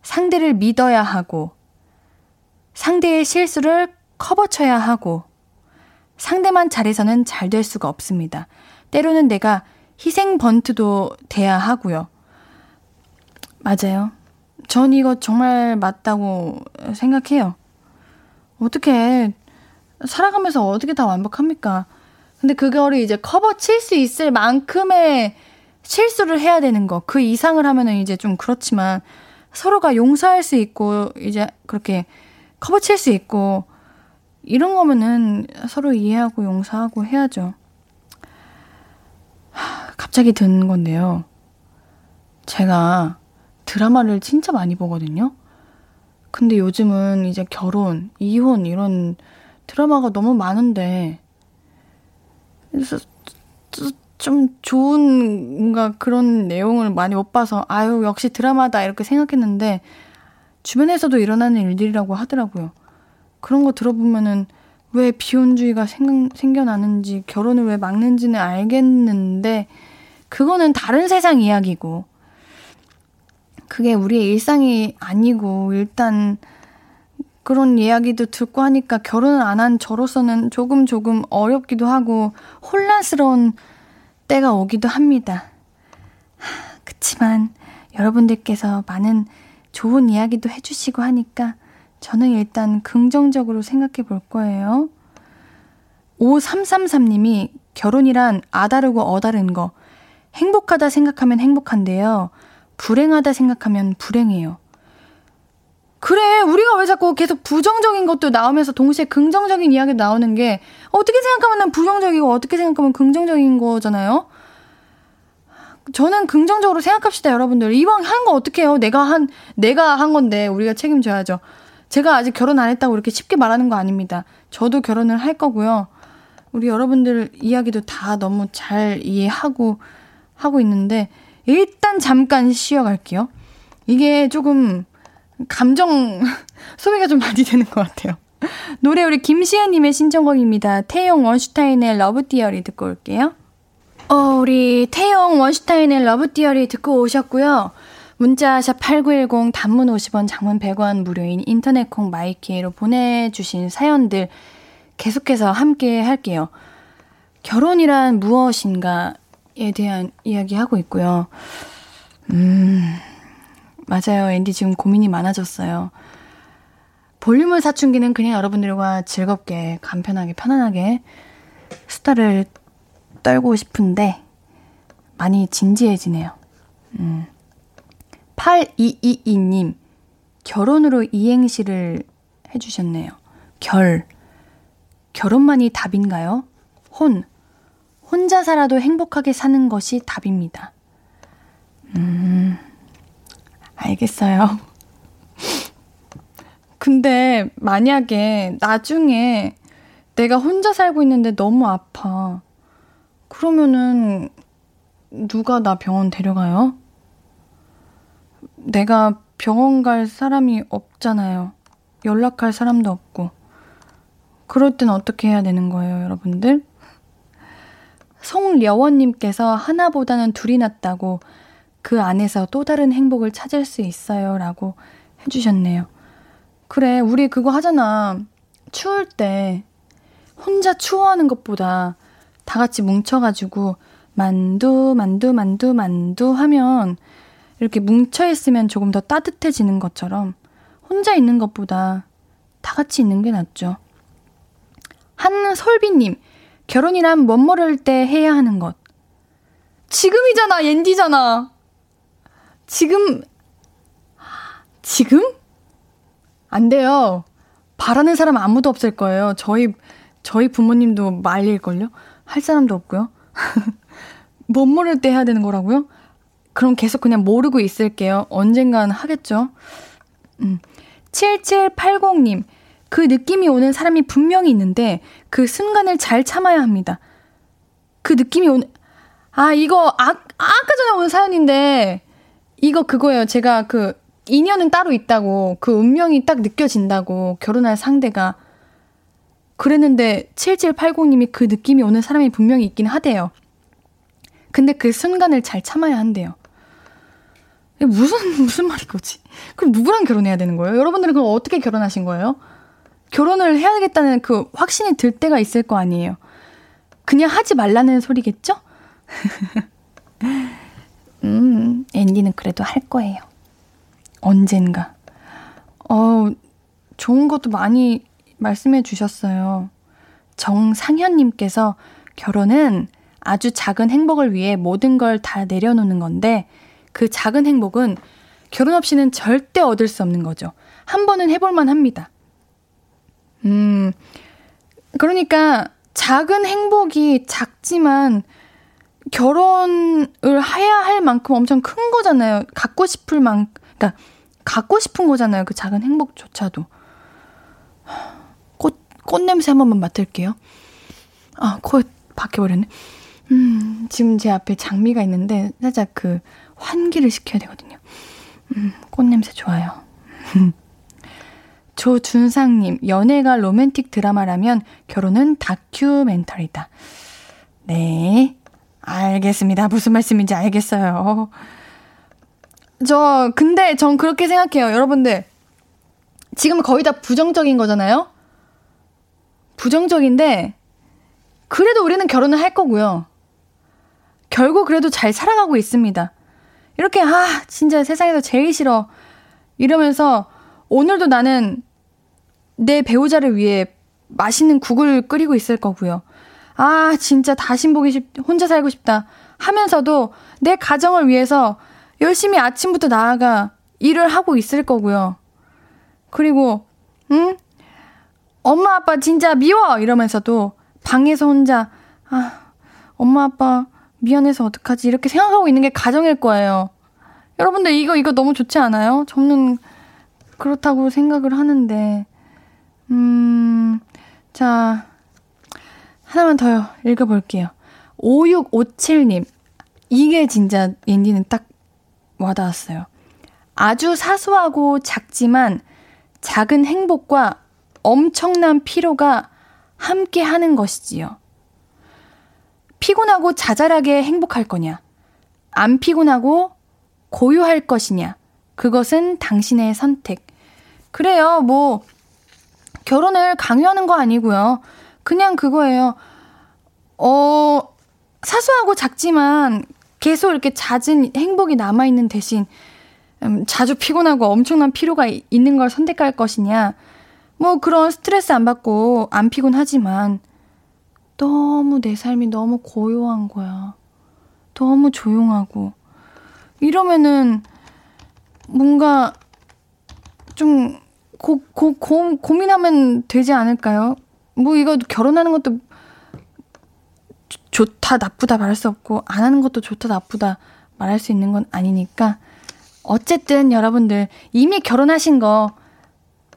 상대를 믿어야 하고, 상대의 실수를 커버쳐야 하고, 상대만 잘해서는 잘 될 수가 없습니다. 때로는 내가 희생 번트도 돼야 하고요. 맞아요. 전 이거 정말 맞다고 생각해요. 어떻게 살아가면서 어떻게 다 완벽합니까? 근데 그거를 이제 커버 칠 수 있을 만큼의 실수를 해야 되는 거. 그 이상을 하면은 이제 좀 그렇지만 서로가 용서할 수 있고 이제 그렇게 커버 칠 수 있고 이런 거면은 서로 이해하고 용서하고 해야죠. 하, 갑자기 든 건데요. 제가 드라마를 진짜 많이 보거든요. 근데 요즘은 이제 결혼, 이혼 이런 드라마가 너무 많은데 좀 좋은 뭔가 그런 내용을 많이 못 봐서 아유 역시 드라마다 이렇게 생각했는데 주변에서도 일어나는 일들이라고 하더라고요. 그런 거 들어보면은 왜 비혼주의가 생, 생겨나는지 결혼을 왜 막는지는 알겠는데 그거는 다른 세상 이야기고 그게 우리의 일상이 아니고 일단 그런 이야기도 듣고 하니까 결혼을 안 한 저로서는 조금 조금 어렵기도 하고 혼란스러운 때가 오기도 합니다. 그치만 여러분들께서 많은 좋은 이야기도 해주시고 하니까 저는 일단 긍정적으로 생각해 볼 거예요. 5333님이 결혼이란 아다르고 어다른 거, 행복하다 생각하면 행복한데요. 불행하다 생각하면 불행해요. 그래, 우리가 왜 자꾸 계속 부정적인 것도 나오면서 동시에 긍정적인 이야기 나오는 게 어떻게 생각하면 부정적이고 어떻게 생각하면 긍정적인 거잖아요? 저는 긍정적으로 생각합시다, 여러분들. 이왕 한 거 어떻게 해요? 내가 한, 내가 한 건데 우리가 책임져야죠. 제가 아직 결혼 안 했다고 이렇게 쉽게 말하는 거 아닙니다. 저도 결혼을 할 거고요. 우리 여러분들 이야기도 다 너무 잘 이해하고 하고 있는데 일단 잠깐 쉬어갈게요. 이게 조금 감정 소비가 좀 많이 되는 것 같아요. 노래 우리 김시은님의 신청곡입니다. 태용 원슈타인의 Love Theory 듣고 올게요. 어, 우리 태용 원슈타인의 Love Theory 듣고 오셨고요. 문자샵 8910 단문 50원 장문 100원 무료인 인터넷 콩 my K로 보내주신 사연들 계속해서 함께 할게요. 결혼이란 무엇인가 에 대한 이야기 하고 있고요. 음, 맞아요. 앤디 지금 고민이 많아졌어요. 볼륨을 사춘기는 그냥 여러분들과 즐겁게, 간편하게, 편안하게 수다를 떨고 싶은데 많이 진지해지네요. 음. 8222님, 결혼으로 이행시를 해주셨네요. 결. 결혼만이 답인가요? 혼. 혼자 살아도 행복하게 사는 것이 답입니다. 음. 알겠어요. 근데 만약에 나중에 내가 혼자 살고 있는데 너무 아파. 그러면은 누가 나 병원 데려가요? 내가 병원 갈 사람이 없잖아요. 연락할 사람도 없고. 그럴 땐 어떻게 해야 되는 거예요, 여러분들? 송려원님께서 하나보다는 둘이 낫다고 그 안에서 또 다른 행복을 찾을 수 있어요. 라고 해주셨네요. 그래, 우리 그거 하잖아. 추울 때 혼자 추워하는 것보다 다 같이 뭉쳐가지고 만두, 만두, 만두, 만두 하면 이렇게 뭉쳐있으면 조금 더 따뜻해지는 것처럼 혼자 있는 것보다 다 같이 있는 게 낫죠. 한솔비님, 결혼이란 멋 모를 때 해야 하는 것. 지금이잖아, 옌디잖아. 지금, 지금? 안 돼요. 바라는 사람 아무도 없을 거예요. 저희, 저희 부모님도 말릴걸요? 할 사람도 없고요. 못 모를 때 해야 되는 거라고요? 그럼 계속 그냥 모르고 있을게요. 언젠간 하겠죠? 음. 7780님, 그 느낌이 오는 사람이 분명히 있는데 그 순간을 잘 참아야 합니다. 그 느낌이 오는, 아, 이거, 아, 아까 전에 온 사연인데, 이거 그거예요. 제가 그, 인연은 따로 있다고, 그 운명이 딱 느껴진다고, 결혼할 상대가. 그랬는데, 7780님이 그 느낌이 오는 사람이 분명히 있긴 하대요. 근데 그 순간을 잘 참아야 한대요. 무슨, 무슨 말인 거지? 그럼 누구랑 결혼해야 되는 거예요? 여러분들은 그럼 어떻게 결혼하신 거예요? 결혼을 해야겠다는 그 확신이 들 때가 있을 거 아니에요. 그냥 하지 말라는 소리겠죠? 음, 앤디는 그래도 할 거예요. 언젠가. 어, 좋은 것도 많이 말씀해 주셨어요. 정상현님께서 결혼은 아주 작은 행복을 위해 모든 걸 다 내려놓는 건데 그 작은 행복은 결혼 없이는 절대 얻을 수 없는 거죠. 한 번은 해볼만 합니다. 음, 그러니까 작은 행복이 작지만 결혼을 해야 할 만큼 엄청 큰 거잖아요. 갖고 싶을 만, 그러니까 갖고 싶은 거잖아요. 그 작은 행복조차도. 꽃, 꽃 냄새 한 번만 맡을게요. 아, 코에 박혀버렸네. 음, 지금 제 앞에 장미가 있는데 살짝 그 환기를 시켜야 되거든요. 음, 꽃 냄새 좋아요. 조준상님, 연애가 로맨틱 드라마라면 결혼은 다큐멘터리다. 네. 알겠습니다. 무슨 말씀인지 알겠어요. 저, 근데 전 그렇게 생각해요. 여러분들. 지금 거의 다 부정적인 거잖아요? 부정적인데, 그래도 우리는 결혼을 할 거고요. 결국 그래도 잘 살아가고 있습니다. 이렇게, 아, 진짜 세상에서 제일 싫어. 이러면서 오늘도 나는 내 배우자를 위해 맛있는 국을 끓이고 있을 거고요. 아, 진짜 다신 보기 싶, 혼자 살고 싶다. 하면서도 내 가정을 위해서 열심히 아침부터 나아가 일을 하고 있을 거고요. 그리고, 응? 엄마, 아빠 진짜 미워! 이러면서도 방에서 혼자, 아, 엄마, 아빠 미안해서 어떡하지? 이렇게 생각하고 있는 게 가정일 거예요. 여러분들 이거, 이거 너무 좋지 않아요? 저는 그렇다고 생각을 하는데, 음, 자, 하나만 더 읽어볼게요. 5657님. 이게 진짜 옌디는 딱 와닿았어요. 아주 사소하고 작지만 작은 행복과 엄청난 피로가 함께 하는 것이지요. 피곤하고 자잘하게 행복할 거냐? 안 피곤하고 고요할 것이냐? 그것은 당신의 선택. 그래요, 뭐, 결혼을 강요하는 거 아니고요. 그냥 그거예요. 어, 사소하고 작지만 계속 이렇게 잦은 행복이 남아있는 대신 음, 자주 피곤하고 엄청난 피로가 있는 걸 선택할 것이냐. 뭐 그런 스트레스 안 받고 안 피곤하지만 너무 내 삶이 너무 고요한 거야. 너무 조용하고. 이러면은 뭔가 좀 고, 고, 고, 고민하면 되지 않을까요? 뭐 이거 결혼하는 것도 좋다 나쁘다 말할 수 없고 안 하는 것도 좋다 나쁘다 말할 수 있는 건 아니니까 어쨌든 여러분들 이미 결혼하신 거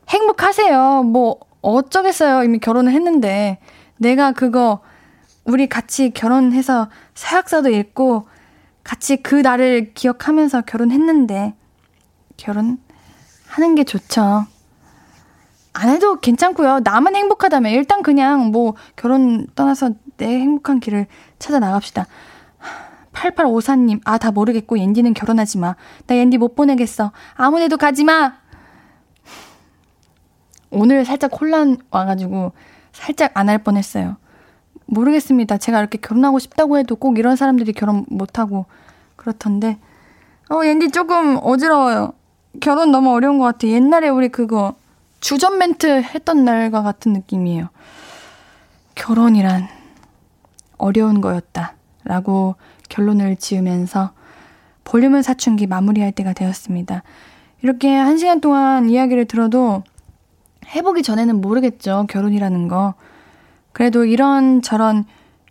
행복하세요. 뭐 어쩌겠어요. 이미 결혼을 했는데 내가 그거 우리 같이 결혼해서 사약서도 읽고 같이 그 날을 기억하면서 결혼했는데 결혼하는 게 좋죠. 안 해도 괜찮고요. 나만 행복하다면 일단 그냥 뭐 결혼 떠나서 내 행복한 길을 찾아 나갑시다. 8854님, 아, 다 모르겠고, 옌디는 결혼하지 마. 나 옌디 못 보내겠어. 아무 데도 가지 마! 오늘 살짝 혼란 와가지고, 살짝 안 할 뻔했어요. 모르겠습니다. 제가 이렇게 결혼하고 싶다고 해도 꼭 이런 사람들이 결혼 못하고, 그렇던데. 어, 옌디 조금 어지러워요. 결혼 너무 어려운 것 같아. 옛날에 우리 그거, 주전 멘트 했던 날과 같은 느낌이에요. 결혼이란 어려운 거였다. 라고 결론을 지으면서 볼륨을 사춘기 마무리할 때가 되었습니다. 이렇게 한 시간 동안 이야기를 들어도 해보기 전에는 모르겠죠. 결혼이라는 거. 그래도 이런 저런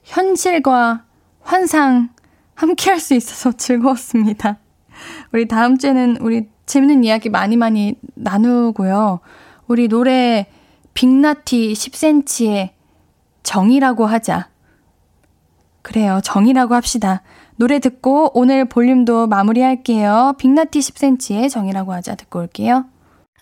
현실과 환상 함께 할 수 있어서 즐거웠습니다. 우리 다음 주에는 우리 재밌는 이야기 많이 많이 나누고요. 우리 노래 빅나티 10cm의 정이라고 하자. 그래요. 정이라고 합시다. 노래 듣고 오늘 볼륨도 마무리할게요. 빅나티 10cm의 정이라고 하자 듣고 올게요.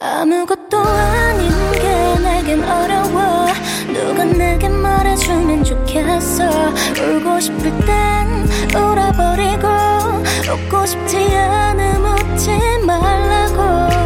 아무것도 아닌 게 내겐 어려워 누가 내게 말해주면 좋겠어 울고 싶을 땐 울어버리고 웃고 싶지 않음 웃지 말라고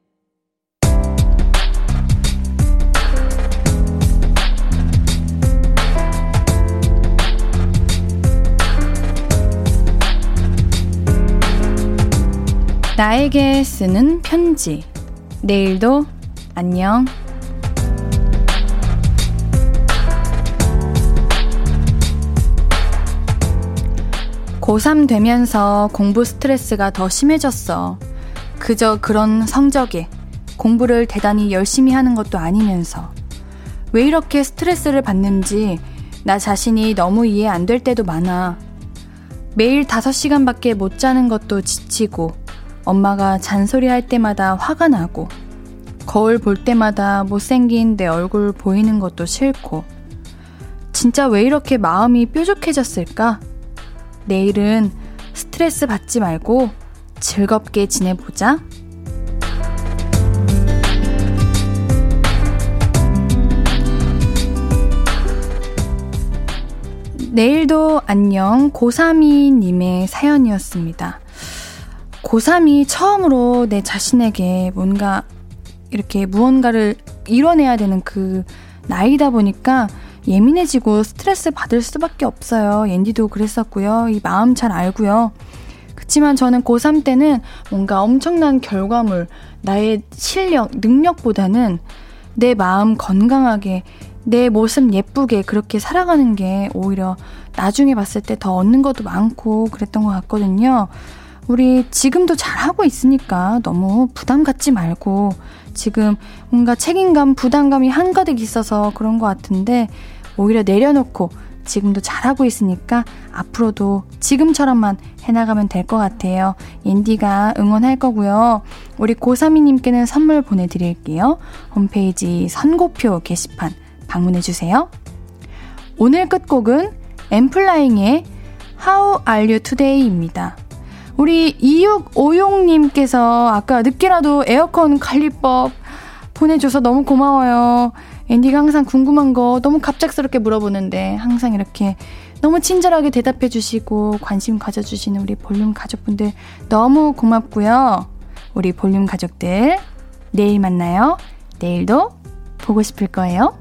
나에게 쓰는 편지. 내일도 안녕. 고3 되면서 공부 스트레스가 더 심해졌어. 그저 그런 성적에 공부를 대단히 열심히 하는 것도 아니면서 왜 이렇게 스트레스를 받는지 나 자신이 너무 이해 안 될 때도 많아. 매일 5시간밖에 못 자는 것도 지치고 엄마가 잔소리 할 때마다 화가 나고 거울 볼 때마다 못생긴 내 얼굴 보이는 것도 싫고 진짜 왜 이렇게 마음이 뾰족해졌을까? 내일은 스트레스 받지 말고 즐겁게 지내보자. 내일도 안녕 고3이님의 사연이었습니다. 고3이 처음으로 내 자신에게 뭔가 이렇게 무언가를 이뤄내야 되는 그 나이다 보니까 예민해지고 스트레스 받을 수밖에 없어요. 옌디도 그랬었고요. 이 마음 잘 알고요. 그렇지만 저는 고3 때는 뭔가 엄청난 결과물, 나의 실력, 능력보다는 내 마음 건강하게, 내 모습 예쁘게 그렇게 살아가는 게 오히려 나중에 봤을 때 더 얻는 것도 많고 그랬던 것 같거든요. 우리 지금도 잘하고 있으니까 너무 부담 갖지 말고 지금 뭔가 책임감, 부담감이 한가득 있어서 그런 것 같은데 오히려 내려놓고 지금도 잘하고 있으니까 앞으로도 지금처럼만 해나가면 될 것 같아요. 옌디가 응원할 거고요. 우리 고3이님께는 선물 보내드릴게요. 홈페이지 선고표 게시판 방문해주세요. 오늘 끝곡은 엠플라잉의 How Are You Today입니다. 우리 2656님께서 아까 늦게라도 에어컨 관리법 보내줘서 너무 고마워요. 앤디가 항상 궁금한 거 너무 갑작스럽게 물어보는데 항상 이렇게 너무 친절하게 대답해 주시고 관심 가져주시는 우리 볼륨 가족분들 너무 고맙고요. 우리 볼륨 가족들 내일 만나요. 내일도 보고 싶을 거예요.